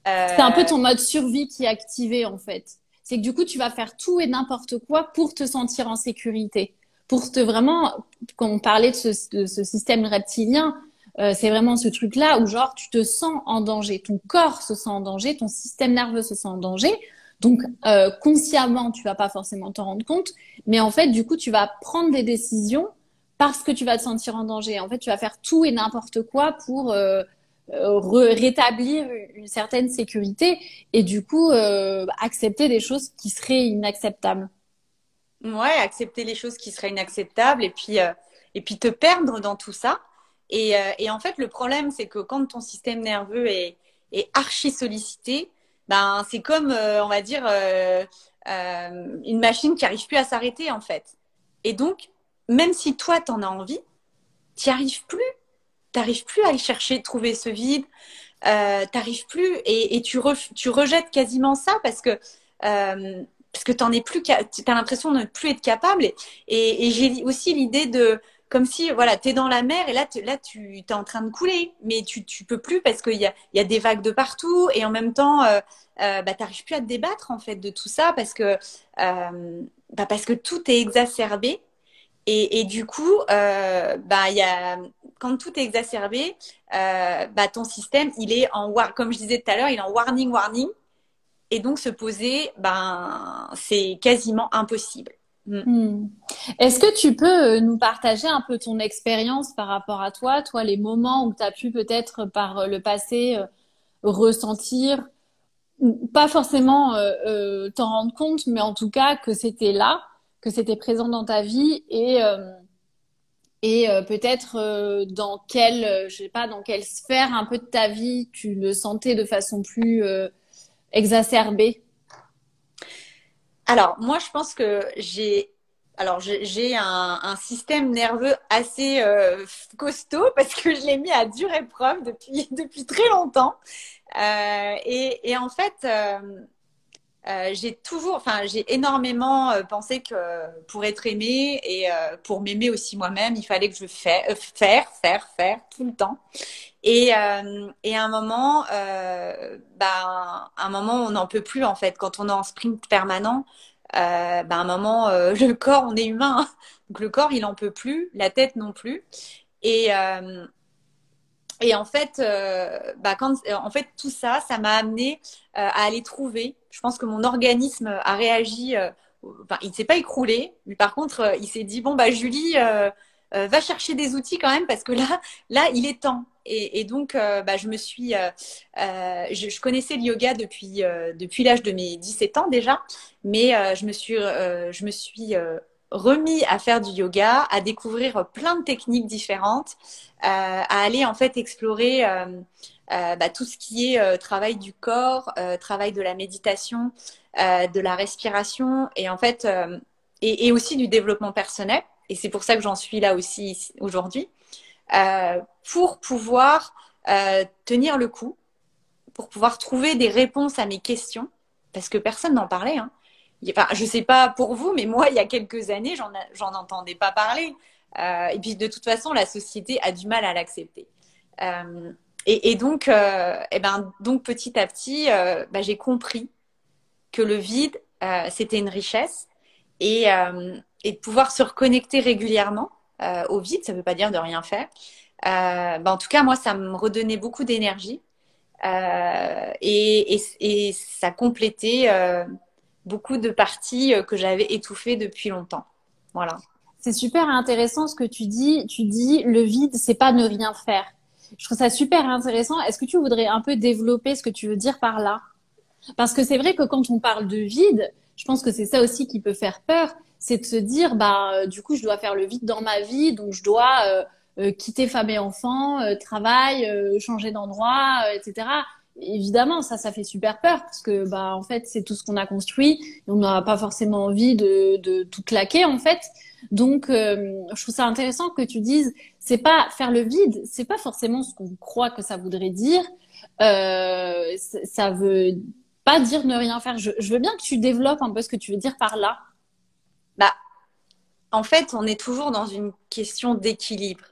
Euh... C'est un peu ton mode survie qui est activé, en fait. C'est que du coup, tu vas faire tout et n'importe quoi pour te sentir en sécurité. Pour te vraiment, quand on parlait de ce, de ce système reptilien, euh, c'est vraiment ce truc-là où genre tu te sens en danger, ton corps se sent en danger, ton système nerveux se sent en danger. Donc euh, consciemment, tu vas pas forcément t'en rendre compte, mais en fait, du coup, tu vas prendre des décisions parce que tu vas te sentir en danger. En fait, tu vas faire tout et n'importe quoi pour euh, rétablir une certaine sécurité et du coup accepter des choses qui seraient inacceptables.
Ouais, accepter les choses qui seraient inacceptables et puis et puis te perdre dans tout ça euh, et, en fait, le problème, c'est que quand ton système nerveux est, archi sollicité, ben, c'est comme, euh, on va dire, euh, une machine qui n'arrive plus à s'arrêter, en fait. Et donc, même si toi, tu en as envie, tu n'y arrives plus. Tu n'arrives plus à aller chercher, trouver ce vide. Euh, n'arrives plus et, tu, tu, rejettes quasiment ça parce que parce que tu as l'impression de ne plus être capable. et j'ai aussi l'idée de comme si voilà, tu es dans la mer et là, là tu es en train de couler, mais tu, tu peux plus parce qu'il y a, y a des vagues de partout et en même temps, euh, euh, bah, tu n'arrives plus à te débattre en fait de tout ça parce que, euh, bah, parce que tout est exacerbé. Et, du coup, euh, bah, y a, quand tout est exacerbé, euh, bah, ton système, il est en, comme je disais tout à l'heure, il est en warning, warning. Et donc, se poser, ben, c'est quasiment impossible.
Mm. Hmm. Est-ce que tu peux euh, nous partager un peu ton expérience par rapport à toi, toi, les moments où tu as pu peut-être par euh, le passé euh, ressentir, pas forcément t'en rendre compte, mais en tout cas que c'était là, que c'était présent dans ta vie et et peut-être dans quelle, je sais pas, dans quelle sphère un peu de ta vie tu le sentais de façon plus exacerbée?
Alors, moi, je pense que j'ai un, système nerveux assez euh, costaud parce que je l'ai mis à dure épreuve depuis, depuis très longtemps. Euh, et, en fait, euh, j'ai toujours, enfin j'ai énormément pensé que pour être aimée et pour m'aimer aussi moi-même, il fallait que je fasse faire, faire, faire tout le temps. Et, et à un moment, ben, un moment, on n'en peut plus en fait. Quand on est en sprint permanent, ben, à un moment, euh, le corps, on est humain, donc le corps, il en peut plus, la tête non plus. Et, et en fait, bah, quand, en fait, tout ça, ça m'a amené à aller trouver. Je pense que mon organisme a réagi. Enfin, il ne s'est pas écroulé, par contre, il s'est dit bon bah Julie, euh, va chercher des outils quand même parce que là, là, il est temps. Et, donc, euh, bah, je me suis, euh, je, connaissais le yoga depuis depuis l'âge de mes 17 ans déjà, mais je me suis, je me suis remis à faire du yoga, à découvrir plein de techniques différentes, à aller en fait explorer bah, tout ce qui est travail du corps, travail de la méditation, de la respiration et en fait et, aussi du développement personnel et c'est pour ça que j'en suis là aussi aujourd'hui, euh, pour pouvoir euh, tenir le coup, pour pouvoir trouver des réponses à mes questions, parce que personne n'en parlait. Enfin, je ne sais pas pour vous, mais moi, il y a quelques années, j'en entendais pas parler. Euh, et puis, de toute façon, la société a du mal à l'accepter. Et, donc, eh ben, donc, petit à petit, bah, j'ai compris que le vide, c'était une richesse. Et, et de pouvoir se reconnecter régulièrement euh, au vide, ça ne veut pas dire de rien faire. Euh, bah, en tout cas, moi, ça me redonnait beaucoup d'énergie euh, et, et, ça complétait euh, beaucoup de parties euh, que j'avais étouffées depuis longtemps. Voilà.
C'est super intéressant ce que tu dis. Tu dis le vide, c'est pas ne rien faire. Je trouve ça super intéressant. Est-ce que tu voudrais un peu développer ce que tu veux dire par là? Parce que c'est vrai que quand on parle de vide, je pense que c'est ça aussi qui peut faire peur c'est de se dire, bah, euh, du coup, je dois faire le vide dans ma vie, donc je dois euh, euh, quitter femme et enfant, travail, changer d'endroit, etc. Évidemment, ça, ça fait super peur parce que, bah, en fait, c'est tout ce qu'on a construit. Et on n'a pas forcément envie de, de tout claquer, en fait. Donc, je trouve ça intéressant que tu dises, c'est pas faire le vide, c'est pas forcément ce qu'on croit que ça voudrait dire. Euh, ça veut pas dire ne rien faire. Je, veux bien que tu développes un peu ce que tu veux dire par là.
Bah, en fait, on est toujours dans une question d'équilibre.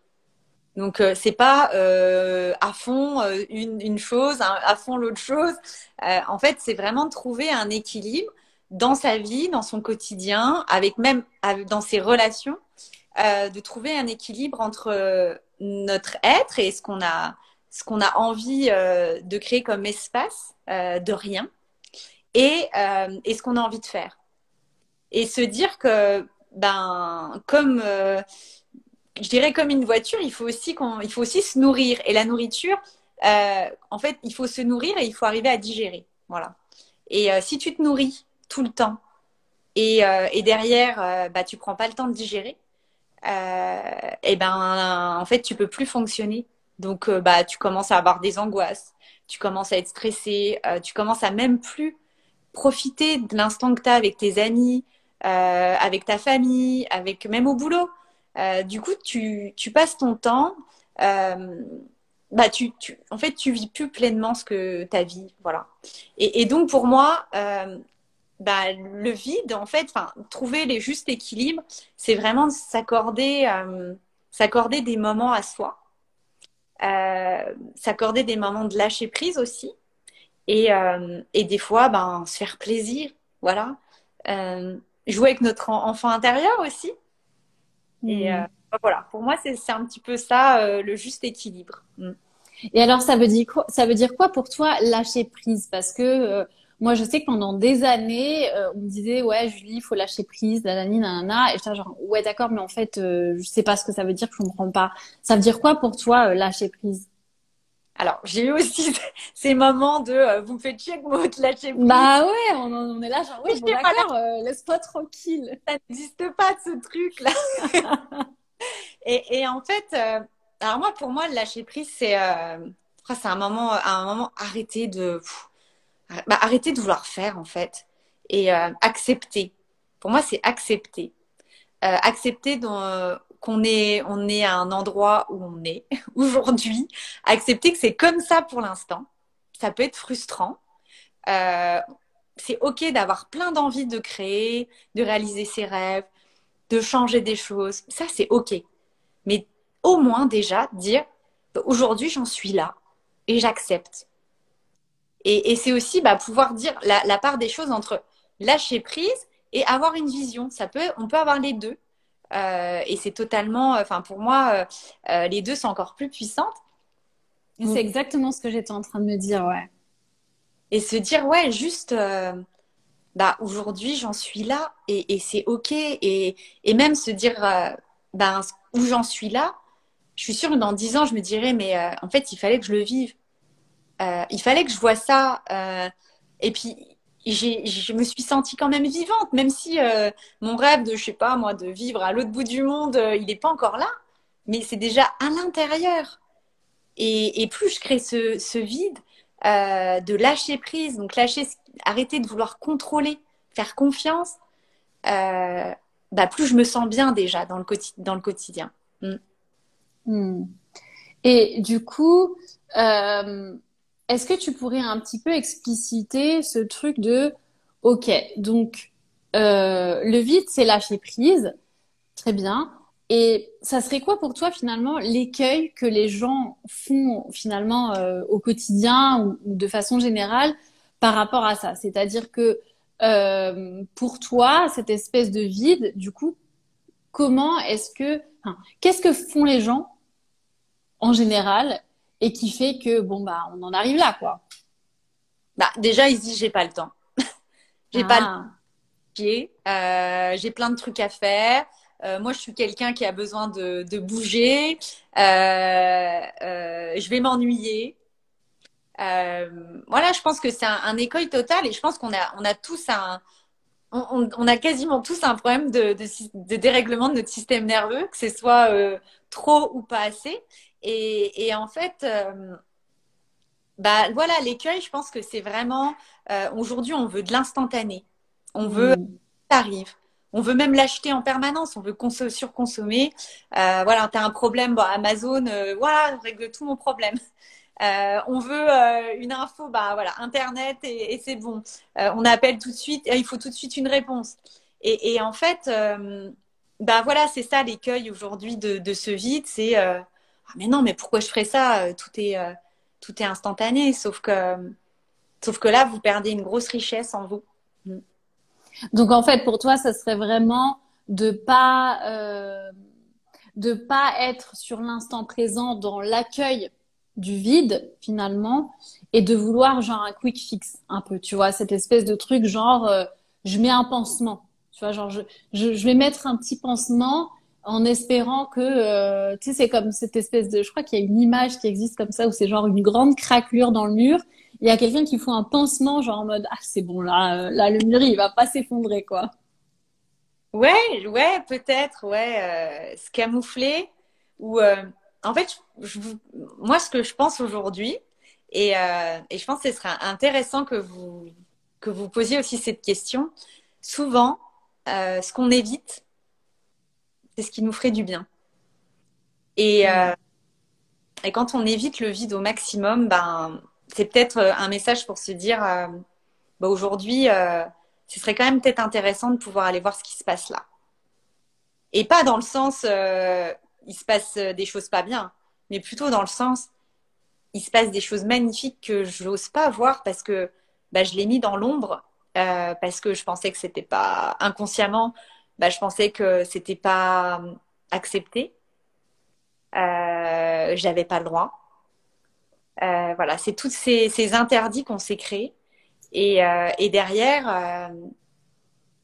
Donc, euh, c'est pas euh, à fond euh, une, chose, à fond l'autre chose. en fait, c'est vraiment trouver un équilibre dans sa vie, dans son quotidien, avec même dans ses relations, de trouver un équilibre entre notre être et ce qu'on a, ce qu'on a envie de créer comme espace de rien et, et ce qu'on a envie de faire et se dire que ben comme euh, je dirais comme une voiture, il faut aussi faut aussi se nourrir et la nourriture, euh, en fait, il faut se nourrir et il faut arriver à digérer, voilà. Et euh, si tu te nourris tout le temps et, et derrière bah tu prends pas le temps de digérer, et ben en fait tu peux plus fonctionner. Donc bah tu commences à avoir des angoisses, tu commences à être stressé, tu commences à même plus profiter de l'instant que tu as avec tes amis, euh, avec ta famille, avec même au boulot. Euh, du coup, tu, passes ton temps. Euh, bah, tu, en fait, tu vis plus pleinement ce que ta vie, voilà. Et, donc pour moi, bah, le vide, en fait, trouver les justes équilibres, c'est vraiment s'accorder, s'accorder des moments à soi, s'accorder des moments de lâcher prise aussi, et, et des fois, ben, se faire plaisir, voilà jouer avec notre enfant intérieur aussi. Et mm. euh, voilà, pour moi, c'est un petit peu ça, euh, le juste équilibre. Mm.
Et alors, ça veut, dire quoi, ça veut dire quoi pour toi lâcher prise? Parce que euh, moi, je sais que pendant des années, on me disait, ouais, Julie, il faut lâcher prise, nanani, nanana. Et j'étais genre, ouais, d'accord, mais en fait, je sais pas ce que ça veut dire, je comprends pas. Ça veut dire quoi pour toi, lâcher prise?
Alors, j'ai eu aussi ces moments de euh, vous me faites chier que vous lâchez prise.
Bah ouais, on, est là, genre, oui, bon, d'accord, euh, laisse-toi tranquille.
Ça n'existe pas de ce truc-là. et, et, en fait, euh, alors moi, pour moi, le lâcher prise, c'est c'est un moment, un moment arrêter de, bah, arrêter de vouloir faire, en fait, et accepter. Pour moi, c'est accepter. accepter dans qu'on est, on est à un endroit où on est aujourd'hui, accepter que c'est comme ça pour l'instant. Ça peut être frustrant. Euh, c'est ok d'avoir plein d'envie de créer, de réaliser ses rêves, de changer des choses. Ça, c'est ok. Mais au moins déjà dire, aujourd'hui, j'en suis là et j'accepte. Et, c'est aussi bah, pouvoir dire la, la part des choses entre lâcher prise et avoir une vision. Ça peut, on peut avoir les deux. Et c'est totalement, enfin pour moi, les deux sont encore plus puissantes.
C'est exactement ce que j'étais en train de me dire, ouais.
Et se dire, ouais, juste, bah aujourd'hui j'en suis là et, et c'est ok. Et, et, même se dire, ben où j'en suis là, je suis sûre que dans dix ans je me dirais, mais en fait il fallait que je le vive. il fallait que je vois ça. et puis je me suis sentie quand même vivante, même si euh, mon rêve de, je sais pas moi, de vivre à l'autre bout du monde, euh, il n'est pas encore là, mais c'est déjà à l'intérieur. Et, plus je crée ce, vide, euh, de lâcher prise, donc lâcher, arrêter de vouloir contrôler, faire confiance, bah, plus je me sens bien déjà dans le, dans le quotidien. Mm.
Hmm. Et du coup, est-ce que tu pourrais un petit peu expliciter ce truc de, ok, donc euh, le vide, c'est lâcher prise, très bien. Et ça serait quoi pour toi finalement l'écueil que les gens font finalement euh, au quotidien ou, de façon générale par rapport à ça? C'est-à-dire que euh, pour toi, cette espèce de vide, du coup, comment est-ce que, qu'est-ce que font les gens en général et qui fait que bon bah on en arrive là quoi.
Bah déjà il se dit j'ai pas le temps. j'ai pas le ah. euh, j'ai plein de trucs à faire. Euh, moi je suis quelqu'un qui a besoin de, de bouger. Euh, euh je vais m'ennuyer. Euh, voilà, je pense que c'est un, un, écueil total et je pense qu'on a on a tous un on, on, a quasiment tous un problème de, de, de, dérèglement de notre système nerveux, que ce soit euh, trop ou pas assez. Et, et en fait, euh, bah voilà, l'écueil, je pense que c'est vraiment euh, aujourd'hui, on veut de l'instantané. On veut mm. ça arrive. On veut même l'acheter en permanence, on veut surconsommer. Euh, voilà, tu as un problème, bon, Amazon, voilà, règle tout mon problème. Euh, on veut euh, une info, bah voilà, Internet et, et c'est bon. on appelle tout de suite, il faut tout de suite une réponse. Et, et en fait, bah voilà, c'est ça l'écueil aujourd'hui de, de, ce vide, c'est ah, mais non, mais pourquoi je ferais ça euh, Tout est, euh, tout est instantané. Sauf que, sauf que là, vous perdez une grosse richesse en vous. Mm.
Donc en fait, pour toi, ça serait vraiment de pas euh, de pas être sur l'instant présent dans l'accueil du vide finalement et de vouloir genre un quick fix un peu tu vois cette espèce de truc genre euh, je mets un pansement tu vois genre je, je, je vais mettre un petit pansement en espérant que, euh, tu sais, c'est comme cette espèce de, je crois qu'il y a une image qui existe comme ça où c'est genre une grande craquelure dans le mur. Il y a quelqu'un qui fait un pansement genre en mode ah c'est bon là, euh, là le mur il va pas s'effondrer quoi.
Ouais, ouais, peut-être, ouais, euh, se camoufler ou en fait, je, moi ce que je pense aujourd'hui et, et je pense que ce serait intéressant que vous que vous posiez aussi cette question. Souvent, ce qu'on évite, c'est ce qui nous ferait du bien. Et, euh, et quand on évite le vide au maximum, ben, c'est peut-être euh, un message pour se dire euh, bah, aujourd'hui, ce serait quand même peut-être intéressant de pouvoir aller voir ce qui se passe là. Et pas dans le sens il se passe des choses pas bien, mais plutôt dans le sens il se passe des choses magnifiques que je n'ose pas voir parce que bah, je l'ai mis dans l'ombre parce que je pensais que c'était pas inconsciemment bah, je pensais que c'était pas euh, accepté. Euh, j'avais pas le droit. Euh, voilà, c'est tous ces, interdits qu'on s'est créés. Et, euh, derrière,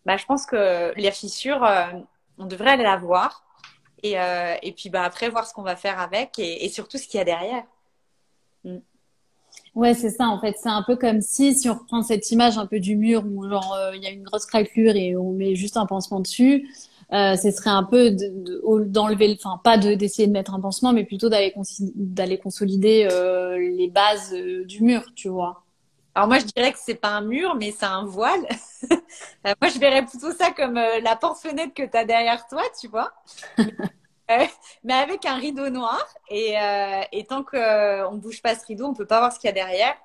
bah, je pense que les fissures, on devrait aller la voir. Et, puis bah, après, voir ce qu'on va faire avec et, et surtout ce qu'il y a derrière.
Mm. Ouais, c'est ça. En fait, c'est un peu comme si, si on reprend cette image un peu du mur où genre euh, il y a une grosse craquelure et on met juste un pansement dessus. Euh, ce serait un peu d'enlever, de, enfin pas d'essayer de, mettre un pansement, mais plutôt d'aller d'aller consolider euh, les bases euh, du mur, tu vois.
Alors moi je dirais que c'est pas un mur, mais c'est un voile. Euh, moi je verrais plutôt ça comme la porte-fenêtre que tu as derrière toi, tu vois. mais avec un rideau noir. Et, euh, et tant qu'on euh, ne bouge pas ce rideau, on ne peut pas voir ce qu'il y a derrière.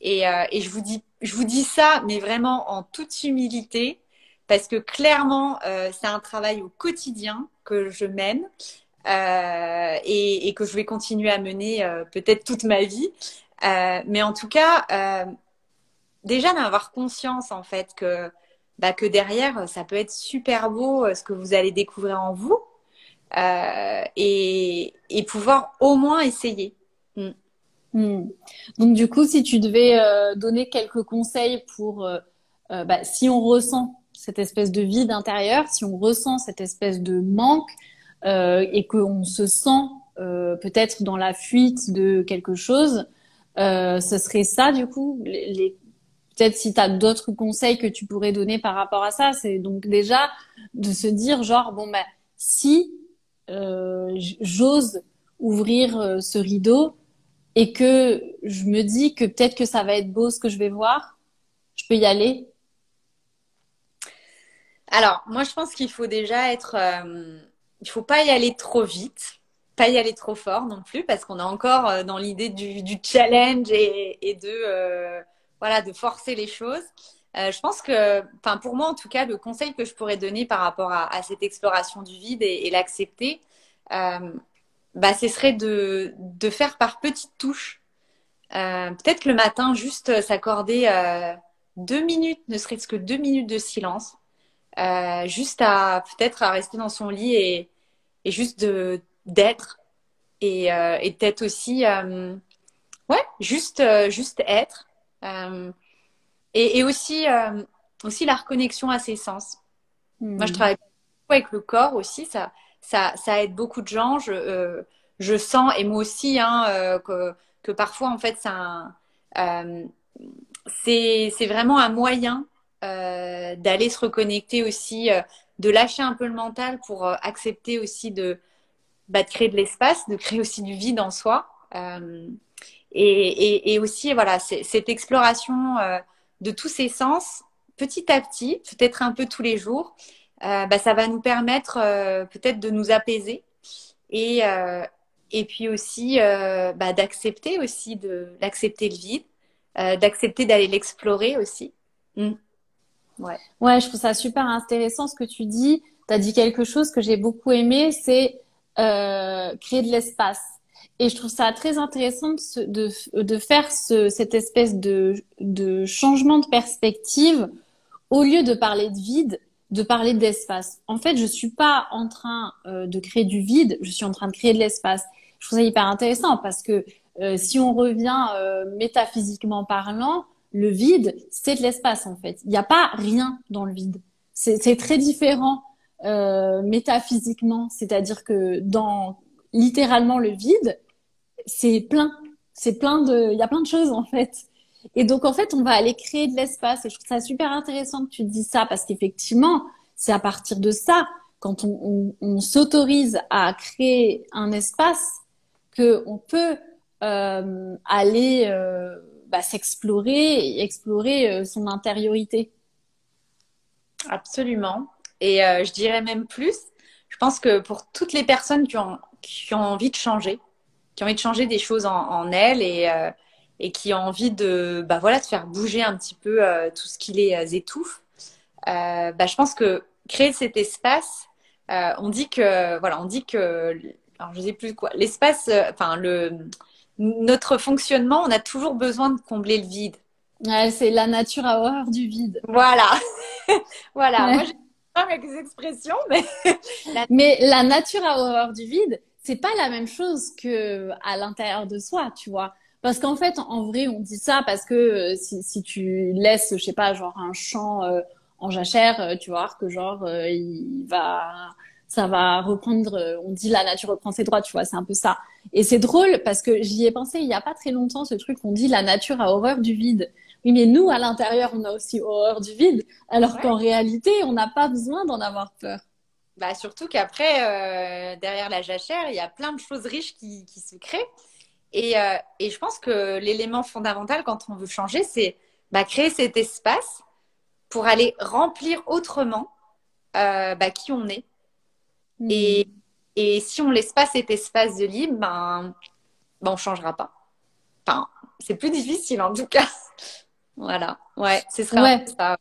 Et, euh, et, je, vous dis, je vous dis ça, mais vraiment en toute humilité, parce que clairement, euh, c'est un travail au quotidien que je mène euh, et, et, que je vais continuer à mener euh, peut-être toute ma vie. mais en tout cas, déjà d'avoir conscience en fait que bah, que derrière, ça peut être super beau ce que vous allez découvrir en vous et, et pouvoir au moins essayer. Mm.
Hmm. Donc du coup, si tu devais euh, donner quelques conseils pour euh, euh, bah, si on ressent cette espèce de vide intérieur, si on ressent cette espèce de manque et qu'on se sent peut-être dans la fuite de quelque chose, ce serait ça du coup? Les, Peut-être si tu as d'autres conseils que tu pourrais donner par rapport à ça, c'est donc déjà de se dire genre bon ben si j'ose ouvrir ce rideau, et que je me dis que peut-être que ça va être beau ce que je vais voir, je peux y aller
Alors, moi, je pense qu'il faut déjà être. Euh, il faut pas y aller trop vite, pas y aller trop fort non plus, parce qu'on est encore euh, dans l'idée du, challenge et, de, euh, voilà, de forcer les choses. Euh, je pense que, enfin, pour moi en tout cas, le conseil que je pourrais donner par rapport à, cette exploration du vide et, l'accepter, euh, bah, ce serait de, de faire par petites touches. Euh, Peut-être le matin, juste s'accorder deux minutes, ne serait-ce que deux minutes de silence, juste à peut-être à rester dans son lit et, juste d'être et, peut-être aussi ouais juste juste être et, et, aussi aussi la reconnexion à ses sens. Mmh. Moi, je travaille avec le corps aussi, ça ça, ça aide beaucoup de gens. Je, euh, je sens, et moi aussi, hein, euh, que, que, parfois, en fait, euh, c'est vraiment un moyen euh, d'aller se reconnecter aussi, euh, de lâcher un peu le mental pour euh, accepter aussi de, bah, de créer de l'espace, de créer aussi du vide en soi. Et, et, et, aussi, voilà, cette exploration de tous ces sens, petit à petit, peut-être un peu tous les jours, euh, bah, ça va nous permettre euh, peut-être de nous apaiser et, euh, puis aussi bah, d'accepter aussi de d'accepter le vide, d'accepter d'aller l'explorer aussi.
Mmh. Ouais. ouais, je trouve ça super intéressant ce que tu dis. Tu as dit quelque chose que j'ai beaucoup aimé, c'est créer de l'espace. Et je trouve ça très intéressant de, de, faire ce, cette espèce de, de changement de perspective. Au lieu de parler de vide, de parler d'espace. En fait, je suis pas en train euh, de créer du vide, je suis en train de créer de l'espace. Je trouve ça hyper intéressant parce que euh, si on revient euh, métaphysiquement parlant, le vide, c'est de l'espace en fait. Il n'y a pas rien dans le vide. C'est très différent métaphysiquement, c'est-à-dire que dans littéralement le vide, c'est plein, c'est plein de, il y a plein de choses en fait. Et donc, en fait, on va aller créer de l'espace. Et je trouve ça super intéressant que tu dis ça parce qu'effectivement, c'est à partir de ça, quand on, s'autorise à créer un espace, que on peut euh, aller euh, bah, s'explorer et explorer euh, son intériorité.
Absolument. Et je dirais même plus, je pense que pour toutes les personnes qui ont, qui ont envie de changer, qui ont envie de changer des choses en, en elles et euh, et qui ont envie de, bah voilà, de faire bouger un petit peu euh, tout ce qui les euh, étouffe, euh, bah, je pense que créer cet espace, on dit que, voilà, on dit que, alors je sais plus quoi, l'espace, enfin le, notre fonctionnement, on a toujours besoin de combler le vide.
Ouais, c'est la nature à horreur du vide.
Voilà, voilà. Ouais. Moi, j'ai pas avec les expressions, mais
la... mais la nature à horreur du vide, c'est pas la même chose que à l'intérieur de soi, tu vois. Parce qu'en fait, en vrai, on dit ça parce que euh, si, si, tu laisses, je sais pas, genre un champ euh, en jachère, euh, tu vois, que genre euh, il va, ça va reprendre. on dit la nature reprend ses droits, tu vois, c'est un peu ça. Et c'est drôle parce que j'y ai pensé il y a pas très longtemps, ce truc qu'on dit la nature a horreur du vide. Oui, mais nous, à l'intérieur, on a aussi horreur du vide, alors ouais. qu'en réalité, on n'a pas besoin d'en avoir peur.
Bah surtout qu'après, derrière la jachère, il y a plein de choses riches qui, qui se créent. Et, euh, et, je pense que l'élément fondamental quand on veut changer, c'est bah, créer cet espace pour aller remplir autrement euh, bah, qui on est. Mmh. Et, et, si on laisse pas cet espace de libre, ben, ben on changera pas. Enfin, c'est plus difficile en tout cas. voilà. Ouais, ce serait
ouais. ça.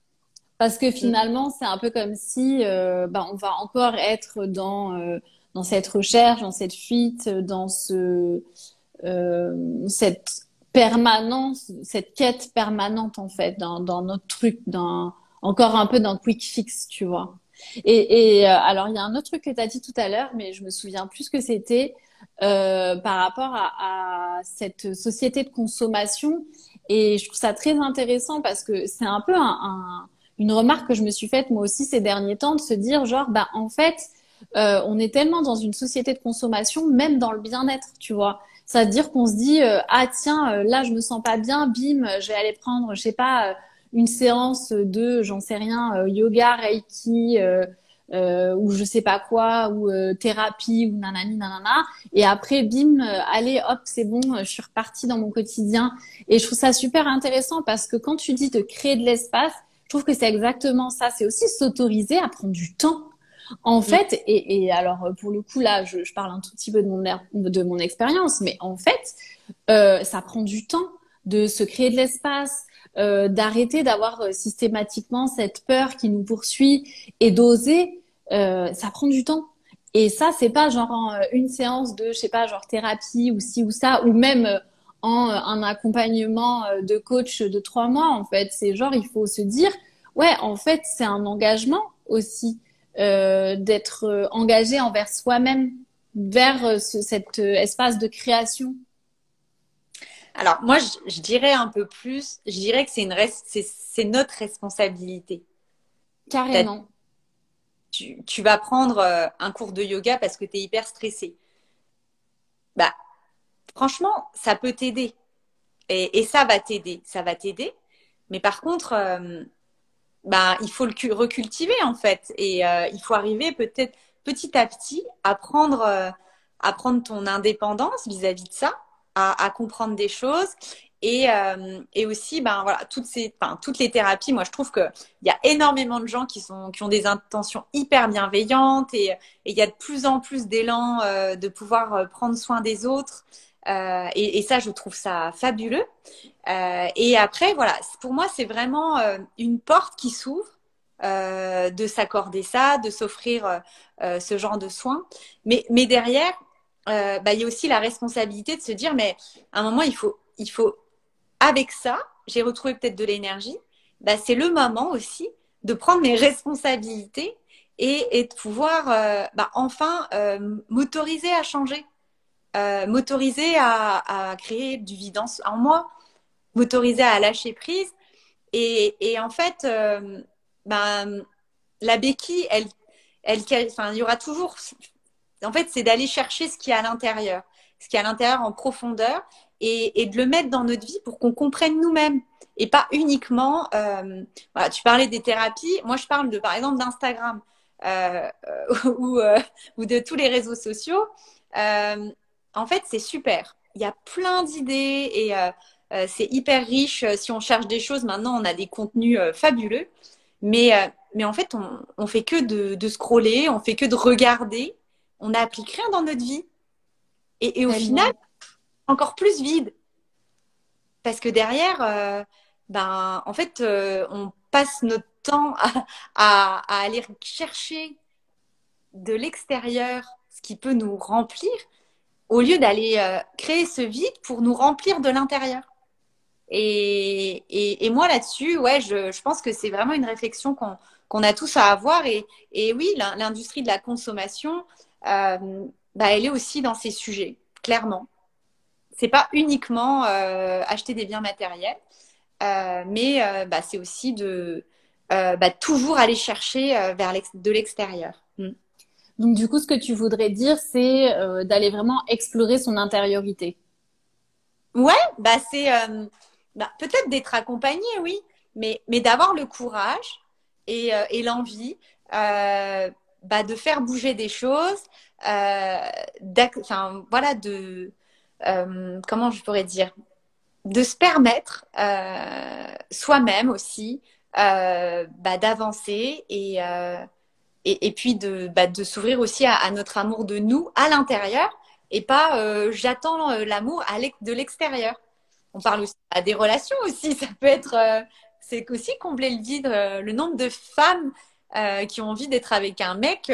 Parce que finalement, c'est un peu comme si euh, ben, on va encore être dans, euh, dans cette recherche, dans cette fuite, dans ce euh, cette permanence, cette quête permanente en fait dans, dans notre truc, dans encore un peu dans quick fix, tu vois. Et, et alors, il y a un autre truc que tu as dit tout à l'heure, mais je me souviens plus ce que c'était euh, par rapport à, à, cette société de consommation. Et je trouve ça très intéressant parce que c'est un peu un, un, une remarque que je me suis faite moi aussi ces derniers temps de se dire genre, bah en fait, euh, on est tellement dans une société de consommation, même dans le bien-être, tu vois. C'est-à-dire qu'on se dit, euh, ah tiens, euh, là je me sens pas bien, bim, je vais aller prendre, je sais pas, une séance de, j'en sais rien, yoga, reiki, euh, ou je sais pas quoi, ou euh, thérapie, ou nanani, nanana. Et après, bim, euh, allez, hop, c'est bon, je suis repartie dans mon quotidien. Et je trouve ça super intéressant parce que quand tu dis de créer de l'espace, trouve que c'est exactement ça. C'est aussi s'autoriser à prendre du temps. En fait, et, et, alors pour le coup là, je, je, parle un tout petit peu de mon de mon expérience, mais en fait, euh, ça prend du temps de se créer de l'espace, euh, d'arrêter d'avoir systématiquement cette peur qui nous poursuit et d'oser euh, ça prend du temps. Et ça, c'est pas genre euh, une séance de, je sais pas, genre thérapie ou ci ou ça, ou même euh, en un accompagnement de coach de trois mois. En fait, c'est genre il faut se dire, ouais, en fait, c'est un engagement aussi euh, d'être engagé envers soi-même, vers ce, cet espace de création.
Alors moi, je, je, dirais un peu plus. Je dirais que c'est une c'est notre responsabilité.
Carrément
tu, vas prendre euh, un cours de yoga parce que tu es hyper stressé. Bah, franchement, ça peut t'aider. Et, ça va t'aider. Ça va t'aider. Mais par contre, euh, bah, il faut le recultiver en fait. Et euh, il faut arriver peut-être petit à petit à prendre, à prendre ton indépendance vis-à-vis de ça, à, à, comprendre des choses et, euh, et aussi, ben voilà, toutes ces, enfin, toutes les thérapies. Moi, je trouve que il y a énormément de gens qui sont, qui ont des intentions hyper bienveillantes et il y a de plus en plus d'élan euh, de pouvoir euh, prendre soin des autres. Euh, et, et, ça, je trouve ça fabuleux. Euh, et après, voilà, pour moi, c'est vraiment euh, une porte qui s'ouvre de s'accorder ça, de s'offrir ce genre de soins. Mais, mais derrière, bah, il y a aussi la responsabilité de se dire, mais à un moment, il faut, il faut avec ça, j'ai retrouvé peut-être de l'énergie. Bah, c'est le moment aussi de prendre mes responsabilités et, et de pouvoir euh, bah, enfin euh, m'autoriser à changer, euh, m'autoriser à, à, créer du vide en, moi, m'autoriser à lâcher prise. Et, et en fait, euh, bah, la béquille, elle, elle, enfin, il y aura toujours. En fait, c'est d'aller chercher ce qui est à l'intérieur, ce qui est à l'intérieur en profondeur, et, de le mettre dans notre vie pour qu'on comprenne nous-mêmes et pas uniquement. Euh, voilà, tu parlais des thérapies. Moi, je parle de, par exemple, d'Instagram euh, ou, euh, ou de tous les réseaux sociaux. Euh, en fait, c'est super. Il y a plein d'idées et euh, c'est hyper riche. Si on cherche des choses, maintenant, on a des contenus fabuleux. Mais, mais en fait, on, on fait que de, de scroller, on fait que de regarder. On n'applique rien dans notre vie. Et, et au final, encore plus vide. Parce que derrière, euh, ben, en fait, euh, on passe notre temps à, à, aller chercher de l'extérieur ce qui peut nous remplir, au lieu d'aller euh, créer ce vide pour nous remplir de l'intérieur. Et, moi là-dessus, je, pense que c'est vraiment une réflexion qu'on a tous à avoir. Et, oui, l'industrie de la consommation, euh, bah, elle est aussi dans ces sujets, clairement c'est pas uniquement euh, acheter des biens matériels, mais bah, c'est aussi de bah, toujours aller chercher vers de l'extérieur.
Donc du coup, ce que tu voudrais dire, c'est d'aller vraiment explorer son intériorité.
Ouais, bah c'est bah, peut-être d'être accompagné, oui, mais mais d'avoir le courage et, et l'envie bah, de faire bouger des choses, enfin voilà de euh, comment je pourrais dire, de se permettre euh, soi-même aussi euh, bah, d'avancer et, et, et, puis de, bah, de s'ouvrir aussi à, à, notre amour de nous à l'intérieur et pas j'attends l'amour de l'extérieur. On parle aussi à des relations aussi, ça peut être, c'est aussi combler le vide, le nombre de femmes qui ont envie d'être avec un mec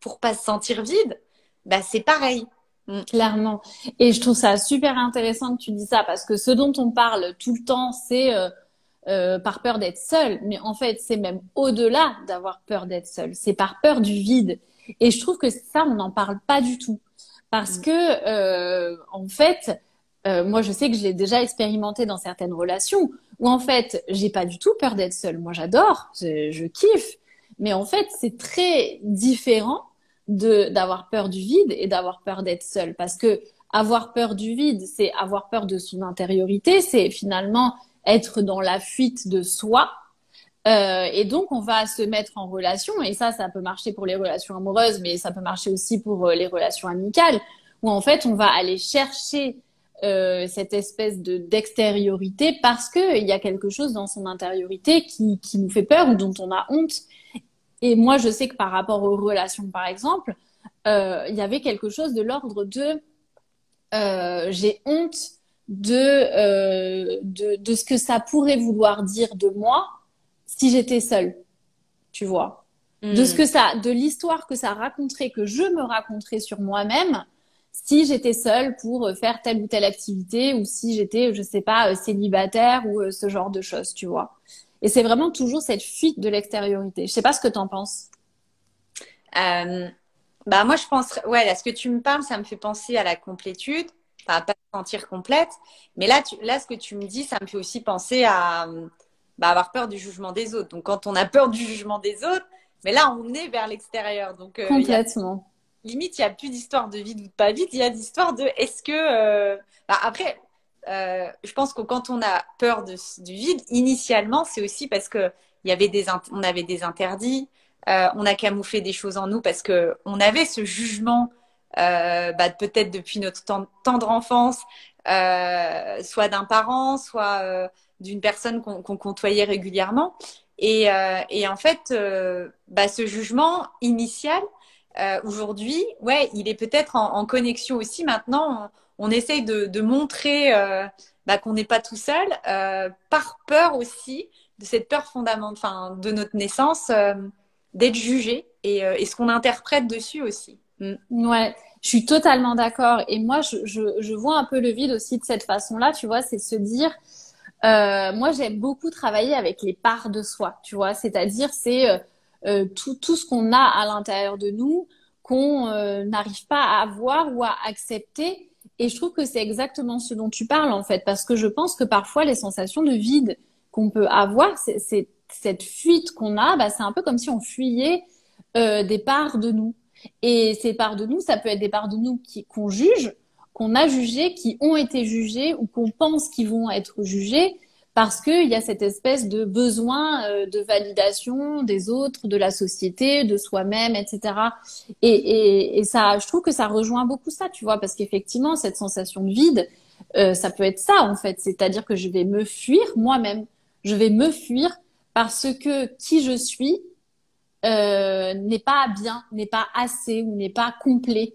pour pas se sentir vide, bah, c'est pareil.
Mm, clairement. Et je trouve ça super intéressant que tu dis ça parce que ce dont on parle tout le temps, c'est euh, par peur d'être seul, mais en fait, c'est même au-delà d'avoir peur d'être seul. C'est par peur du vide. Et je trouve que ça, on n'en parle pas du tout. Parce mm. que, euh, en fait, euh, moi, je sais que je l'ai déjà expérimenté dans certaines relations où, en fait, j'ai pas du tout peur d'être seule. Moi, j'adore, je, je, kiffe. Mais en fait, c'est très différent de d'avoir peur du vide et d'avoir peur d'être seule. Parce que avoir peur du vide, c'est avoir peur de son intériorité, c'est finalement être dans la fuite de soi euh, et donc, on va se mettre en relation, et ça, ça peut marcher pour les relations amoureuses, mais ça peut marcher aussi pour euh, les relations amicales, où en fait, on va aller chercher euh, cette espèce de d'extériorité parce qu'il y a quelque chose dans son intériorité qui, qui nous fait peur ou dont on a honte. Et moi, je sais que par rapport aux relations, par exemple, il y avait quelque chose de l'ordre de j'ai honte de, de, de ce que ça pourrait vouloir dire de moi si j'étais seule, tu vois. De ce hmm. que ça, de l'histoire que ça raconterait, que je me raconterais sur moi-même, si j'étais seule pour euh, faire telle ou telle activité, ou si j'étais, je sais pas, euh, célibataire ou euh, ce genre de choses, tu vois. Et c'est vraiment toujours cette fuite de l'extériorité. Je sais pas ce que tu en penses.
bah moi je pense, ouais, là ce que tu me parles, ça me fait penser à la complétude, enfin pas se sentir complète. Mais là, tu, là ce que tu me dis, ça me fait aussi penser à bah, avoir peur du jugement des autres. Donc quand on a peur du jugement des autres, mais là on est vers l'extérieur. Donc
euh, complètement.
limite, il n'y a plus d'histoire de vide ou de pas vide, il y a d'histoire de est-ce que. Euh... Bah, après, euh, je pense que quand on a peur de, du vide, initialement, c'est aussi parce que y avait des on avait des interdits, on a camouflé des choses en nous parce que on avait ce jugement. Euh, bah, peut-être depuis notre tendre enfance, soit d'un parent, soit d'une personne qu'on côtoyait régulièrement. Et, euh, et en fait, euh, bah, ce jugement initial, euh, aujourd'hui, ouais, il est peut-être en, en, connexion aussi. Maintenant, on, essaye de, de montrer euh, bah, qu'on n'est pas tout seul, euh, par peur aussi de cette peur fondamentale, enfin, de notre naissance, d'être jugé et, et, ce qu'on interprète dessus aussi.
Mm. Ouais, je suis totalement d'accord. Et moi, je, je, je, vois un peu le vide aussi de cette façon-là. Tu vois, c'est se dire euh, moi, j'aime beaucoup travailler avec les parts de soi, tu vois, c'est-à-dire c'est euh, euh tout, tout ce qu'on a à l'intérieur de nous qu'on euh, n'arrive pas à voir ou à accepter. Et je trouve que c'est exactement ce dont tu parles en fait, parce que je pense que parfois les sensations de vide qu'on peut avoir, c'est cette fuite qu'on a, bah, c'est un peu comme si on fuyait des parts de nous. Et ces parts de nous, ça peut être des parts de nous qu'on juge, qu'on a jugés, qui ont été jugés ou qu'on pense qu'ils vont être jugés parce qu'il y a cette espèce de besoin euh, de validation des autres, de la société, de soi-même, etc. Et, et, et, ça, je trouve que ça rejoint beaucoup ça, tu vois, parce qu'effectivement, cette sensation de vide, euh, ça peut être ça en fait, c'est-à-dire que je vais me fuir moi-même, je vais me fuir parce que qui je suis euh, n'est pas bien, n'est pas assez ou n'est pas complet.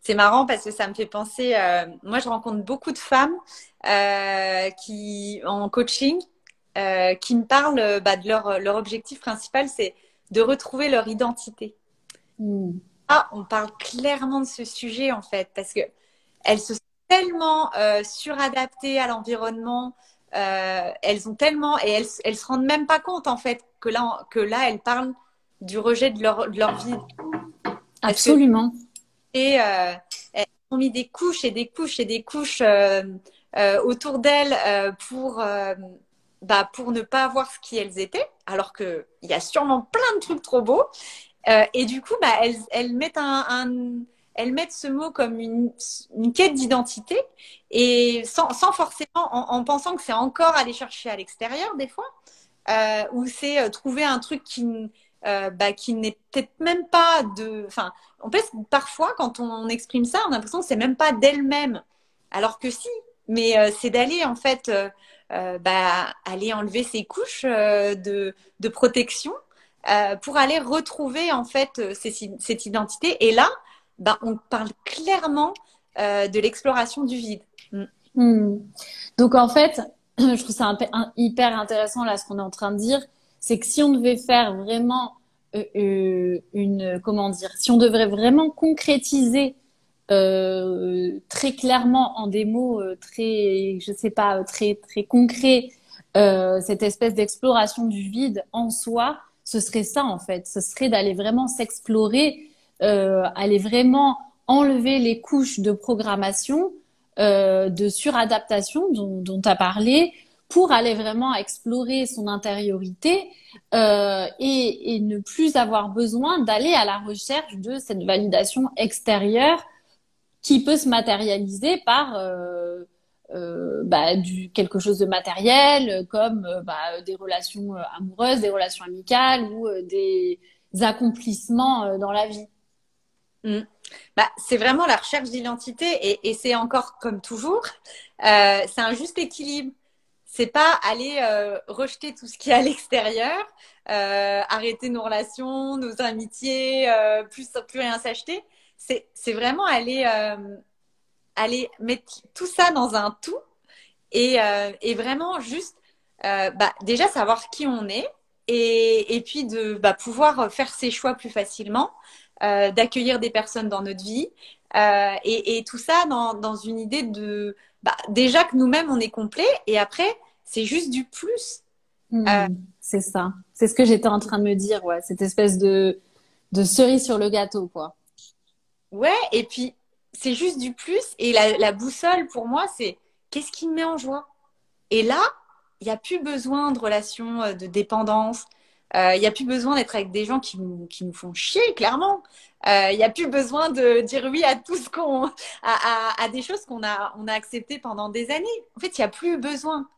C'est marrant parce que ça me fait penser. Euh, moi, je rencontre beaucoup de femmes euh, qui en coaching euh, qui me parlent bah, de leur leur objectif principal, c'est de retrouver leur identité. Hmm. Ah, on parle clairement de ce sujet en fait parce que elles se sont tellement suradaptées à l'environnement, euh, elles ont tellement et elles elles se rendent même pas compte en fait que là que là elles parlent du rejet de leur de leur vie.
Absolument
et euh, elles ont mis des couches et des couches et des couches euh, autour d'elles pour bah, pour ne pas voir ce qui elles étaient, alors que il y a sûrement plein de trucs trop beaux. et du coup, bah, elles, elles mettent un, un elles mettent ce mot comme une, une quête d'identité et sans, sans forcément en, en, pensant que c'est encore aller chercher à l'extérieur des fois, euh, ou c'est trouver un truc qui, euh, bah, qui n'est peut-être même pas de. Enfin, en fait, parfois, quand on exprime ça, on a l'impression que c'est même pas d'elle-même. Alors que si, mais euh, c'est d'aller en fait, euh, euh bah, aller enlever ses couches euh, de, de, protection pour aller retrouver en fait cette identité. Et là, bah, on parle clairement de l'exploration du vide.
Mm. Hmm. Donc en fait, je trouve ça hyper intéressant là ce qu'on est en train de dire c'est que si on devait faire vraiment euh, euh, une, comment dire, si on devrait vraiment concrétiser euh, très clairement en des mots euh, très, je sais pas, très très concrets cette espèce d'exploration du vide en soi, ce serait ça en fait. Ce serait d'aller vraiment s'explorer, aller vraiment enlever les couches de programmation, de suradaptation dont tu as parlé, pour aller vraiment explorer son intériorité euh, et, et, ne plus avoir besoin d'aller à la recherche de cette validation extérieure qui peut se matérialiser par euh, euh, bah, du quelque chose de matériel comme euh, bah, des relations euh, amoureuses, des relations amicales ou euh, des accomplissements dans la vie.
Mmh. Bah, c'est vraiment la recherche d'identité et, c'est encore comme toujours, c'est un juste équilibre c'est pas aller euh, rejeter tout ce qui est à l'extérieur, euh, arrêter nos relations, nos amitiés, euh, plus rien s'acheter. C'est vraiment aller euh, aller mettre tout ça dans un tout et euh, vraiment juste bah déjà savoir qui on est et et puis de bah, pouvoir faire ses choix plus facilement, d'accueillir des personnes dans notre vie et et tout ça dans dans une idée de bah, déjà que nous-mêmes, on est complet. Et après, c'est juste du plus.
Hmm, euh, c'est ça. C'est ce que j'étais en train de me dire, ouais. Cette espèce de, de cerise sur le gâteau, quoi.
Ouais, et puis, c'est juste du plus. Et la, la boussole, pour moi, c'est qu'est-ce qui me met en joie? Et là, il n'y a plus besoin de relations euh, de dépendance. Euh, il n'y a plus besoin d'être avec des gens qui nous, qui nous font chier, clairement. Il n'y a plus besoin de dire oui à tout ce qu'on, à, à, à, des choses qu'on a, on a acceptées pendant des années. En fait, il n'y a plus besoin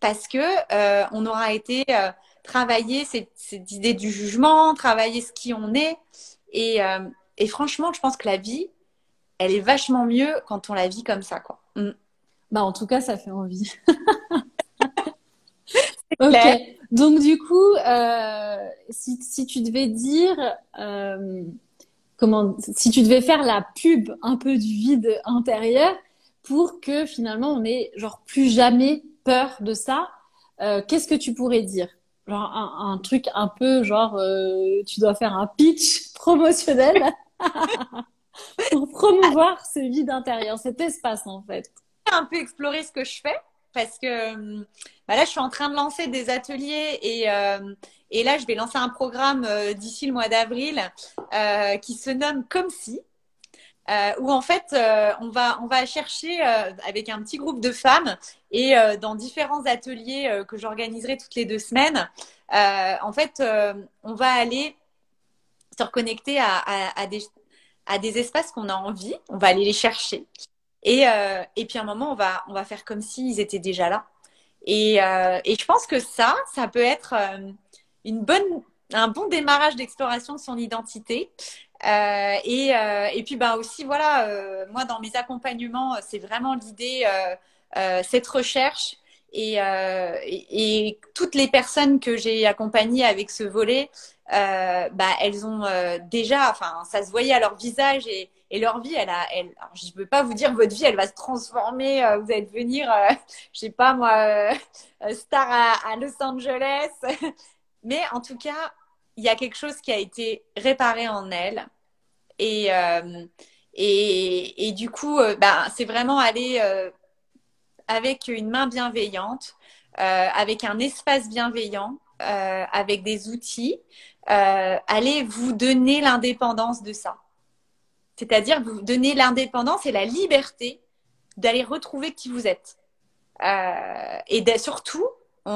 parce que euh, on aura été euh, travailler cette, cette, idée du jugement, travailler ce qui on est. Et, euh, et, franchement, je pense que la vie, elle est vachement mieux quand on la vit comme ça, quoi. Mm.
Bah, en tout cas, ça fait envie. Donc du coup, euh, si, si, tu devais dire euh, comment, si tu devais faire la pub un peu du vide intérieur pour que finalement on ait genre plus jamais peur de ça, euh, qu'est-ce que tu pourrais dire? Genre un, un, truc un peu genre euh, tu dois faire un pitch promotionnel pour promouvoir ce vide intérieur, cet espace en fait.
Un peu explorer ce que je fais parce que bah là je suis en train de lancer des ateliers et euh, là je vais lancer un programme euh, d'ici le mois d'avril euh, qui se nomme comme si où en fait on va on va chercher avec un petit groupe de femmes et dans différents ateliers que j'organiserai toutes les deux semaines, en fait on va aller se reconnecter à, des à des espaces qu'on a envie, on va aller les chercher et et puis à un moment on va on va faire comme s'ils étaient déjà là. Et et je pense que ça ça peut être une bonne un bon démarrage d'exploration de son identité. Euh, et, euh, et puis bah aussi voilà, euh, moi dans mes accompagnements, c'est vraiment l'idée, euh, euh, cette recherche et, et, et, toutes les personnes que j'ai accompagnées avec ce volet, bah elles ont déjà, enfin ça se voyait à leur visage et, et leur vie, elle a, elle, alors, je ne peux pas vous dire votre vie, elle va se transformer, vous allez devenir, je sais pas moi, star à, Los Angeles, mais en tout cas il y a quelque chose qui a été réparé en elle. Et, euh, et, et, du coup, euh, bah, c'est vraiment aller euh, avec une main bienveillante, euh, avec un espace bienveillant, euh, avec des outils, aller vous donner l'indépendance de ça. C'est-à-dire vous donner l'indépendance et la liberté d'aller retrouver qui vous êtes. et surtout,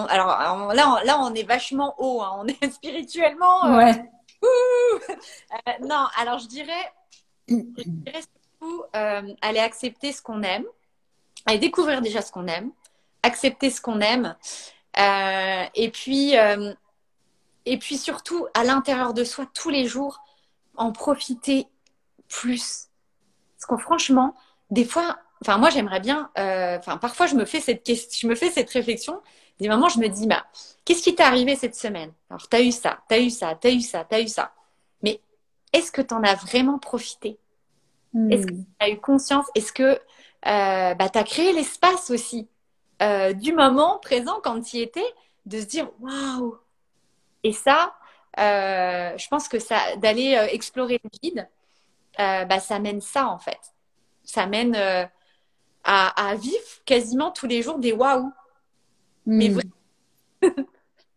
alors, là, on, là, on est vachement haut, hein, on est spirituellement.
Euh, ouais.
Euh, non, alors je dirais, je dirais surtout euh, aller accepter ce qu'on aime, aller découvrir déjà ce qu'on aime, accepter ce qu'on aime, et puis et puis surtout à l'intérieur de soi tous les jours en profiter plus. Parce que franchement, des fois, enfin moi j'aimerais bien, enfin parfois je me fais cette question, je me fais cette réflexion des moments, je me dis, bah, qu'est-ce qui t'est arrivé cette semaine? Alors, tu as eu ça, tu as eu ça, tu as eu ça, tu as eu ça. Mais est-ce que tu en as vraiment profité? Hmm. Est-ce que tu as eu conscience? Est-ce que euh, bah, tu as créé l'espace aussi euh, du moment présent quand tu y étais, de se dire, waouh Et ça, euh, je pense que ça, d'aller euh, explorer le vide, euh, bah, ça mène ça en fait. Ça mène euh, à, à, vivre quasiment tous les jours des waouh. Mais hmm.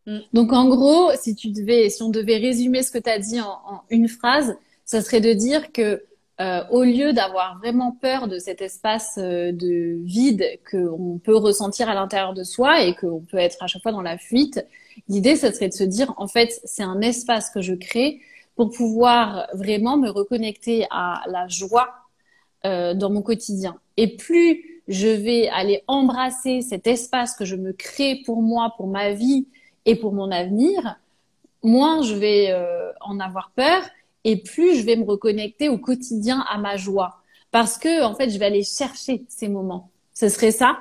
Donc en gros, si tu devais, si on devait résumer ce que tu as dit en, en, une phrase, ça serait de dire que euh, au lieu d'avoir vraiment peur de cet espace de vide qu'on peut ressentir à l'intérieur de soi et qu'on peut être à chaque fois dans la fuite, l'idée, ce serait de se dire, en fait, c'est un espace que je crée pour pouvoir vraiment me reconnecter à la joie euh, dans mon quotidien. Et plus je vais aller embrasser cet espace que je me crée pour moi, pour ma vie et pour mon avenir, moins je vais euh, en avoir peur et plus je vais me reconnecter au quotidien à ma joie. Parce que, en fait, je vais aller chercher ces moments. Ce serait ça?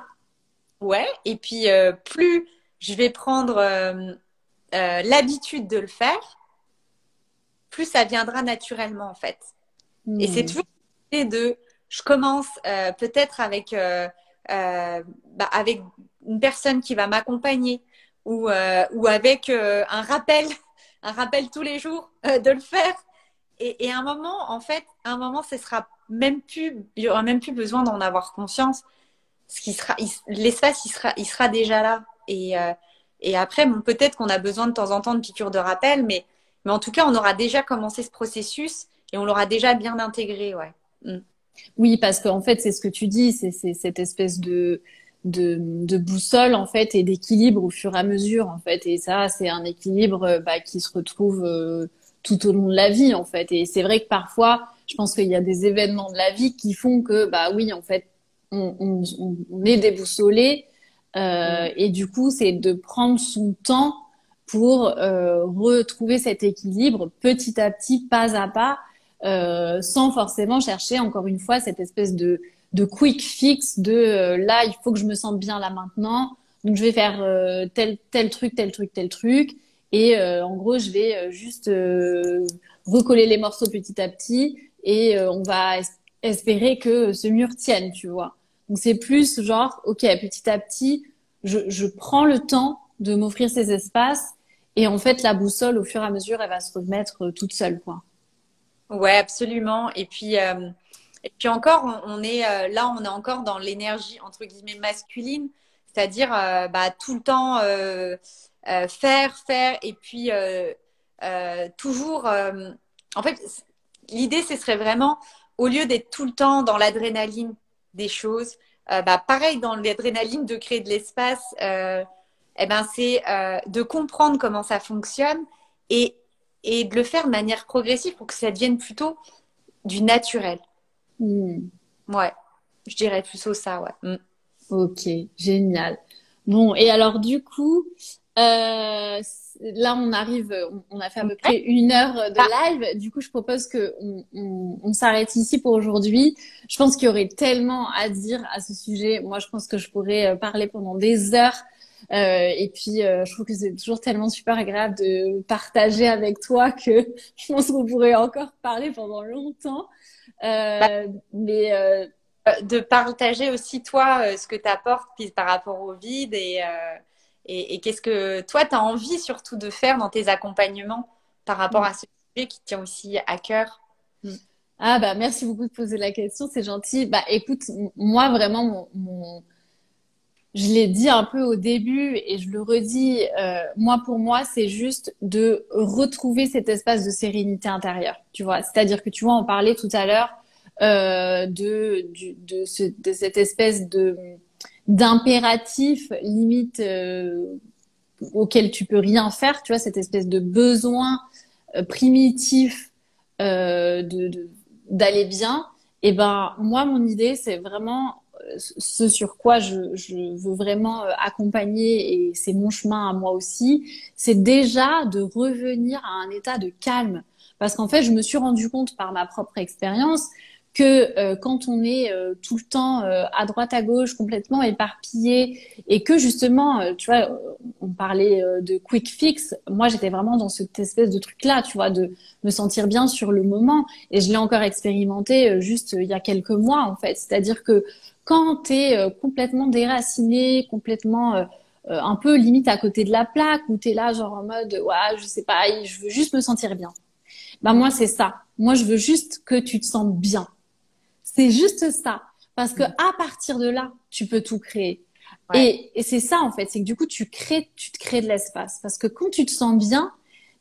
Ouais. Et puis, euh, plus je vais prendre euh, euh, l'habitude de le faire, plus ça viendra naturellement, en fait. Et c'est hmm. toujours de, je commence euh, peut-être avec, euh, euh, bah, avec une personne qui va m'accompagner ou, euh, ou avec un rappel, un rappel tous les jours de le faire et, et, à un moment, en fait, à un moment, ce sera même plus, il y aura même plus besoin d'en avoir conscience. Ce qui sera, l'espace, il sera, il sera déjà là. Et, euh, et après, bon, peut-être qu'on a besoin de temps en temps de piqûres de rappel, mais, mais en tout cas, on aura déjà commencé ce processus et on l'aura déjà bien intégré, ouais. Mm.
Oui, parce qu'en fait, c'est ce que tu dis, c'est cette espèce de, de, de, boussole en fait et d'équilibre au fur et à mesure en fait. Et ça, c'est un équilibre bah, qui se retrouve euh, tout au long de la vie en fait. Et c'est vrai que parfois, je pense qu'il y a des événements de la vie qui font que bah oui en fait on, on, on est déboussolé euh, et du coup c'est de prendre son temps pour euh, retrouver cet équilibre petit à petit, pas à pas, euh, sans forcément chercher encore une fois cette espèce de de quick fix de euh, là il faut que je me sente bien là maintenant. Donc je vais faire tel tel truc tel truc tel truc. Et en gros, je vais juste recoller les morceaux petit à petit. Et on va espérer que ce mur tienne, tu vois. Donc c'est plus genre, ok, petit à petit, je, je prends le temps de m'offrir ces espaces et en fait la boussole, au fur et à mesure, elle va se remettre toute seule, quoi.
Ouais, absolument. Et puis, euh, et puis encore, on, est euh, là, on est encore dans l'énergie entre guillemets masculine, c'est-à-dire euh, bah, tout le temps euh, faire, faire, et puis euh, euh, toujours. en fait, l'idée, ce serait vraiment, au lieu d'être tout le temps dans l'adrénaline des choses, bah, pareil dans l'adrénaline de créer de l'espace, eh ben, c'est de comprendre comment ça fonctionne et, et de le faire de manière progressive pour que ça devienne plutôt du naturel.
Mmh.
Ouais, je dirais plutôt ça, ouais. Mmh.
Ok, génial. Bon, et alors du coup, euh, là, on arrive, on, a fait à peu près une heure de ah. live. Du coup, je propose que on, on, on s'arrête ici pour aujourd'hui. Je pense qu'il y aurait tellement à dire à ce sujet. Moi, je pense que je pourrais euh, parler pendant des heures. Euh, et puis, euh, je trouve que c'est toujours tellement super agréable de partager avec toi que je pense qu'on pourrait encore parler pendant longtemps. Euh,
mais de partager aussi toi ce que tu apportes par rapport au vide et et, et qu'est-ce que toi, tu as envie surtout de faire dans tes accompagnements par rapport mm. à ce sujet qui tient aussi à cœur?
Mm. Ah bah merci beaucoup de poser la question, c'est gentil. Bah écoute, moi vraiment, mon, mon... je l'ai dit un peu au début et je le redis, euh, moi pour moi c'est juste de retrouver cet espace de sérénité intérieure, tu vois. C'est-à-dire que tu vois, on parlait tout à l'heure euh, de, de, de, ce, de cette espèce de d'impératif limite euh, auquel tu peux rien faire, tu vois, cette espèce de besoin euh, primitif euh, de d'aller bien. Et ben moi, mon idée, c'est vraiment ce sur quoi je, je veux vraiment euh, accompagner et c'est mon chemin à moi aussi, c'est déjà de revenir à un état de calme. Parce qu'en fait, je me suis rendu compte par ma propre expérience que euh, quand on est euh, tout le temps à droite à gauche complètement éparpillé et que justement tu vois on parlait de quick fix moi j'étais vraiment dans cette espèce de truc là tu vois de me sentir bien sur le moment et je l'ai encore expérimenté juste il y a quelques mois en fait c'est-à-dire que quand tu es complètement déraciné complètement un peu limite à côté de la plaque où tu es là genre en mode ouais je sais pas je veux juste me sentir bien. Bah moi c'est ça. Moi je veux juste que tu te sentes bien. C'est juste ça. Parce que à partir de là, tu peux tout créer. Et, et c'est ça en fait, c'est que du coup tu crées, tu te crées de l'espace. Parce que quand tu te sens bien,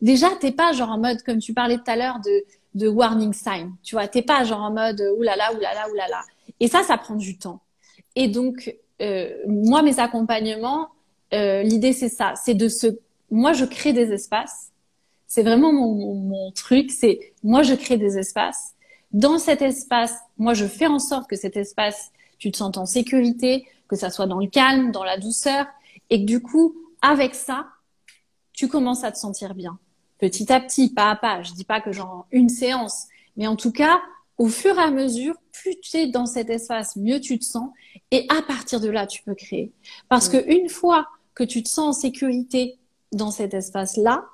déjà t'es pas genre en mode comme tu parlais tout à l'heure de de warning sign, tu vois, t'es pas genre en mode oulala oulala oulala. Et ça, ça prend du temps. Et donc euh, moi mes accompagnements, euh, l'idée c'est ça, c'est de se, moi je crée des espaces. C'est vraiment mon, mon, mon truc, c'est moi je crée des espaces. Dans cet espace, moi je fais en sorte que cet espace, tu te sens en sécurité, que ça soit dans le calme, dans la douceur, et que du coup, avec ça, tu commences à te sentir bien. Petit à petit, pas à pas. Je dis pas que genre une séance, mais en tout cas, au fur et à mesure, plus tu es dans cet espace, mieux tu te sens, et à partir de là, tu peux créer. Parce que une fois que tu te sens en sécurité dans cet espace-là,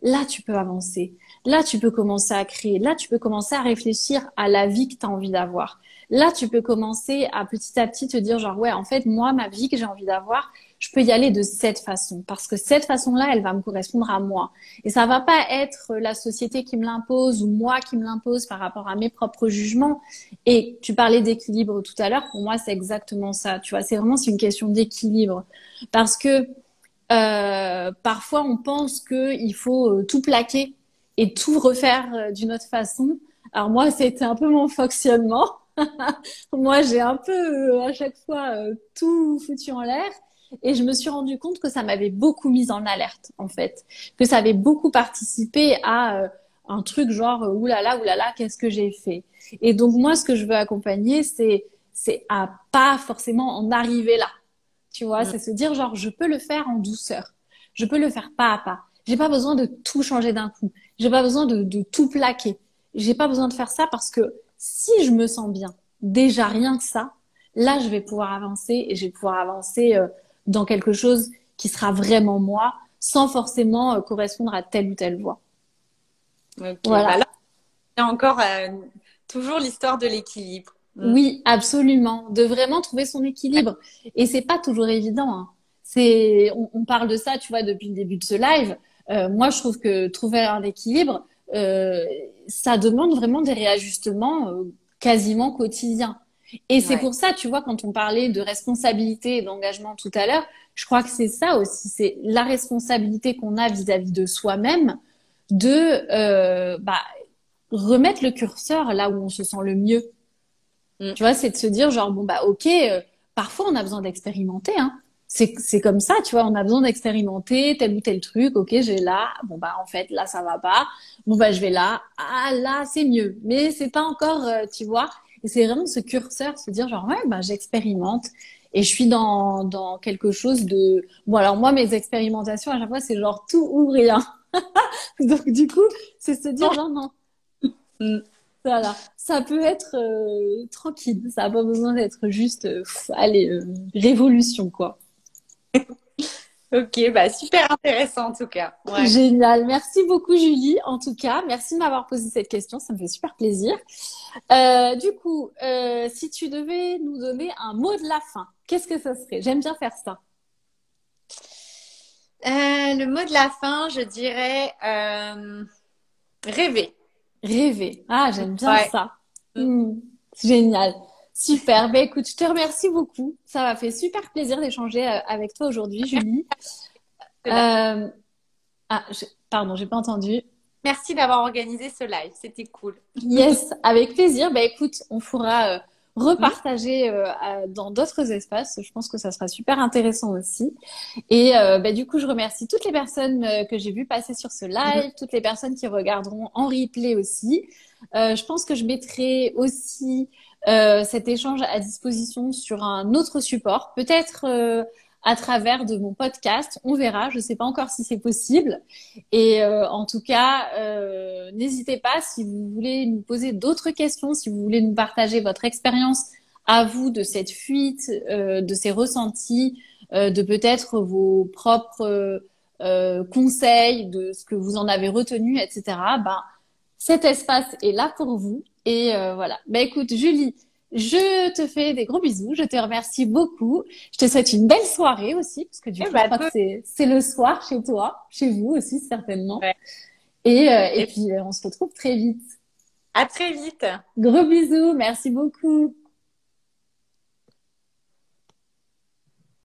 là, tu peux avancer. Là, tu peux commencer à créer. Là, tu peux commencer à réfléchir à la vie que tu as envie d'avoir. Là, tu peux commencer à petit à petit te dire genre ouais, en fait, moi, ma vie que j'ai envie d'avoir, je peux y aller de cette façon parce que cette façon-là, elle va me correspondre à moi. Et ça va pas être la société qui me l'impose ou moi qui me l'impose par rapport à mes propres jugements. Et tu parlais d'équilibre tout à l'heure. Pour moi, c'est exactement ça. Tu vois, c'est vraiment c'est une question d'équilibre parce que euh, parfois on pense qu'il faut euh, tout plaquer et tout refaire euh, d'une autre façon. Alors moi, c'était un peu mon fonctionnement. Moi, j'ai un peu euh, à chaque fois tout foutu en l'air. Et je me suis rendu compte que ça m'avait beaucoup mise en alerte, en fait. Que ça avait beaucoup participé à euh, un truc genre, oulala, oulala, qu'est-ce que j'ai fait? Et donc, moi, ce que je veux accompagner, c'est, c'est à pas forcément en arriver là. Tu vois, mm. c'est se dire, genre, je peux le faire en douceur. Je peux le faire pas à pas. J'ai pas besoin de tout changer d'un coup. J'ai pas besoin de, de tout plaquer. J'ai pas besoin de faire ça parce que si je me sens bien, déjà rien que ça, là, je vais pouvoir avancer et je vais pouvoir avancer euh, dans quelque chose qui sera vraiment moi, sans forcément euh, correspondre à telle ou telle voie.
voilà. Bah là, il y a encore euh, toujours l'histoire de l'équilibre.
Mm. Oui, absolument. De vraiment trouver son équilibre. Et c'est pas toujours évident. Hein. C'est, on, parle de ça, tu vois, depuis le début de ce live. moi, je trouve que trouver un équilibre, euh, ça demande vraiment des réajustements euh, quasiment quotidiens. Et c'est pour ça, tu vois, quand on parlait de responsabilité et d'engagement tout à l'heure, je crois que c'est ça aussi, c'est la responsabilité qu'on a vis-à-vis de soi-même de euh, bah, remettre le curseur là où on se sent le mieux. Mm. Tu vois, c'est de se dire genre bon bah ok, euh, parfois on a besoin d'expérimenter, hein c'est comme ça, tu vois, on a besoin d'expérimenter tel ou tel truc. Ok, j'ai là, bon bah en fait là ça va pas. Bon bah je vais là, ah là c'est mieux, mais c'est pas encore, euh, tu vois. Et c'est vraiment ce curseur, se dire genre ouais bah j'expérimente et je suis dans dans quelque chose de bon alors moi mes expérimentations à chaque fois c'est genre tout ou rien. Donc du coup c'est se dire genre non. Mm. Voilà, ça peut être euh, tranquille, ça n'a pas besoin d'être juste, euh, allez, révolution quoi.
Ok, bah super intéressant en tout cas.
Génial. Merci beaucoup Julie. En tout cas, merci de m'avoir posé cette question. Ça me fait super plaisir. Euh, du coup, euh, si tu devais nous donner un mot de la fin, qu'est-ce que ça serait? J'aime bien faire ça.
Euh, le mot de la fin, je dirais rêver.
Rêver. Ah, j'aime bien ça. Hmm. Génial. Super. Ben écoute, je te remercie beaucoup. Ça m'a fait super plaisir d'échanger euh, avec toi aujourd'hui, Julie. Euh... Ah, je... pardon, j'ai pas entendu.
Merci d'avoir organisé ce live. C'était cool.
Yes, avec plaisir. Ben écoute, on pourra euh, repartager euh, dans d'autres espaces. Je pense que ça sera super intéressant aussi. Et ben, du coup, je remercie toutes les personnes que j'ai vues passer sur ce live, toutes les personnes qui regarderont en replay aussi. je pense que je mettrai aussi euh, cet échange à disposition sur un autre support, peut-être euh, à travers de mon podcast. On verra. Je ne sais pas encore si c'est possible. Et euh, en tout cas, n'hésitez pas si vous voulez nous poser d'autres questions, si vous voulez nous partager votre expérience à vous de cette fuite, de ces ressentis, de peut-être vos propres conseils, de ce que vous en avez retenu, etc. Ben, cet espace est là pour vous. Et euh, voilà. Bah écoute, Julie, je te fais des gros bisous. Je te remercie beaucoup. Je te souhaite une belle soirée aussi, parce que du eh coup, bah, c'est le soir chez toi, chez vous aussi certainement. Et, euh, et, puis, euh, on se retrouve très vite.
À très vite.
Gros bisous. Merci beaucoup.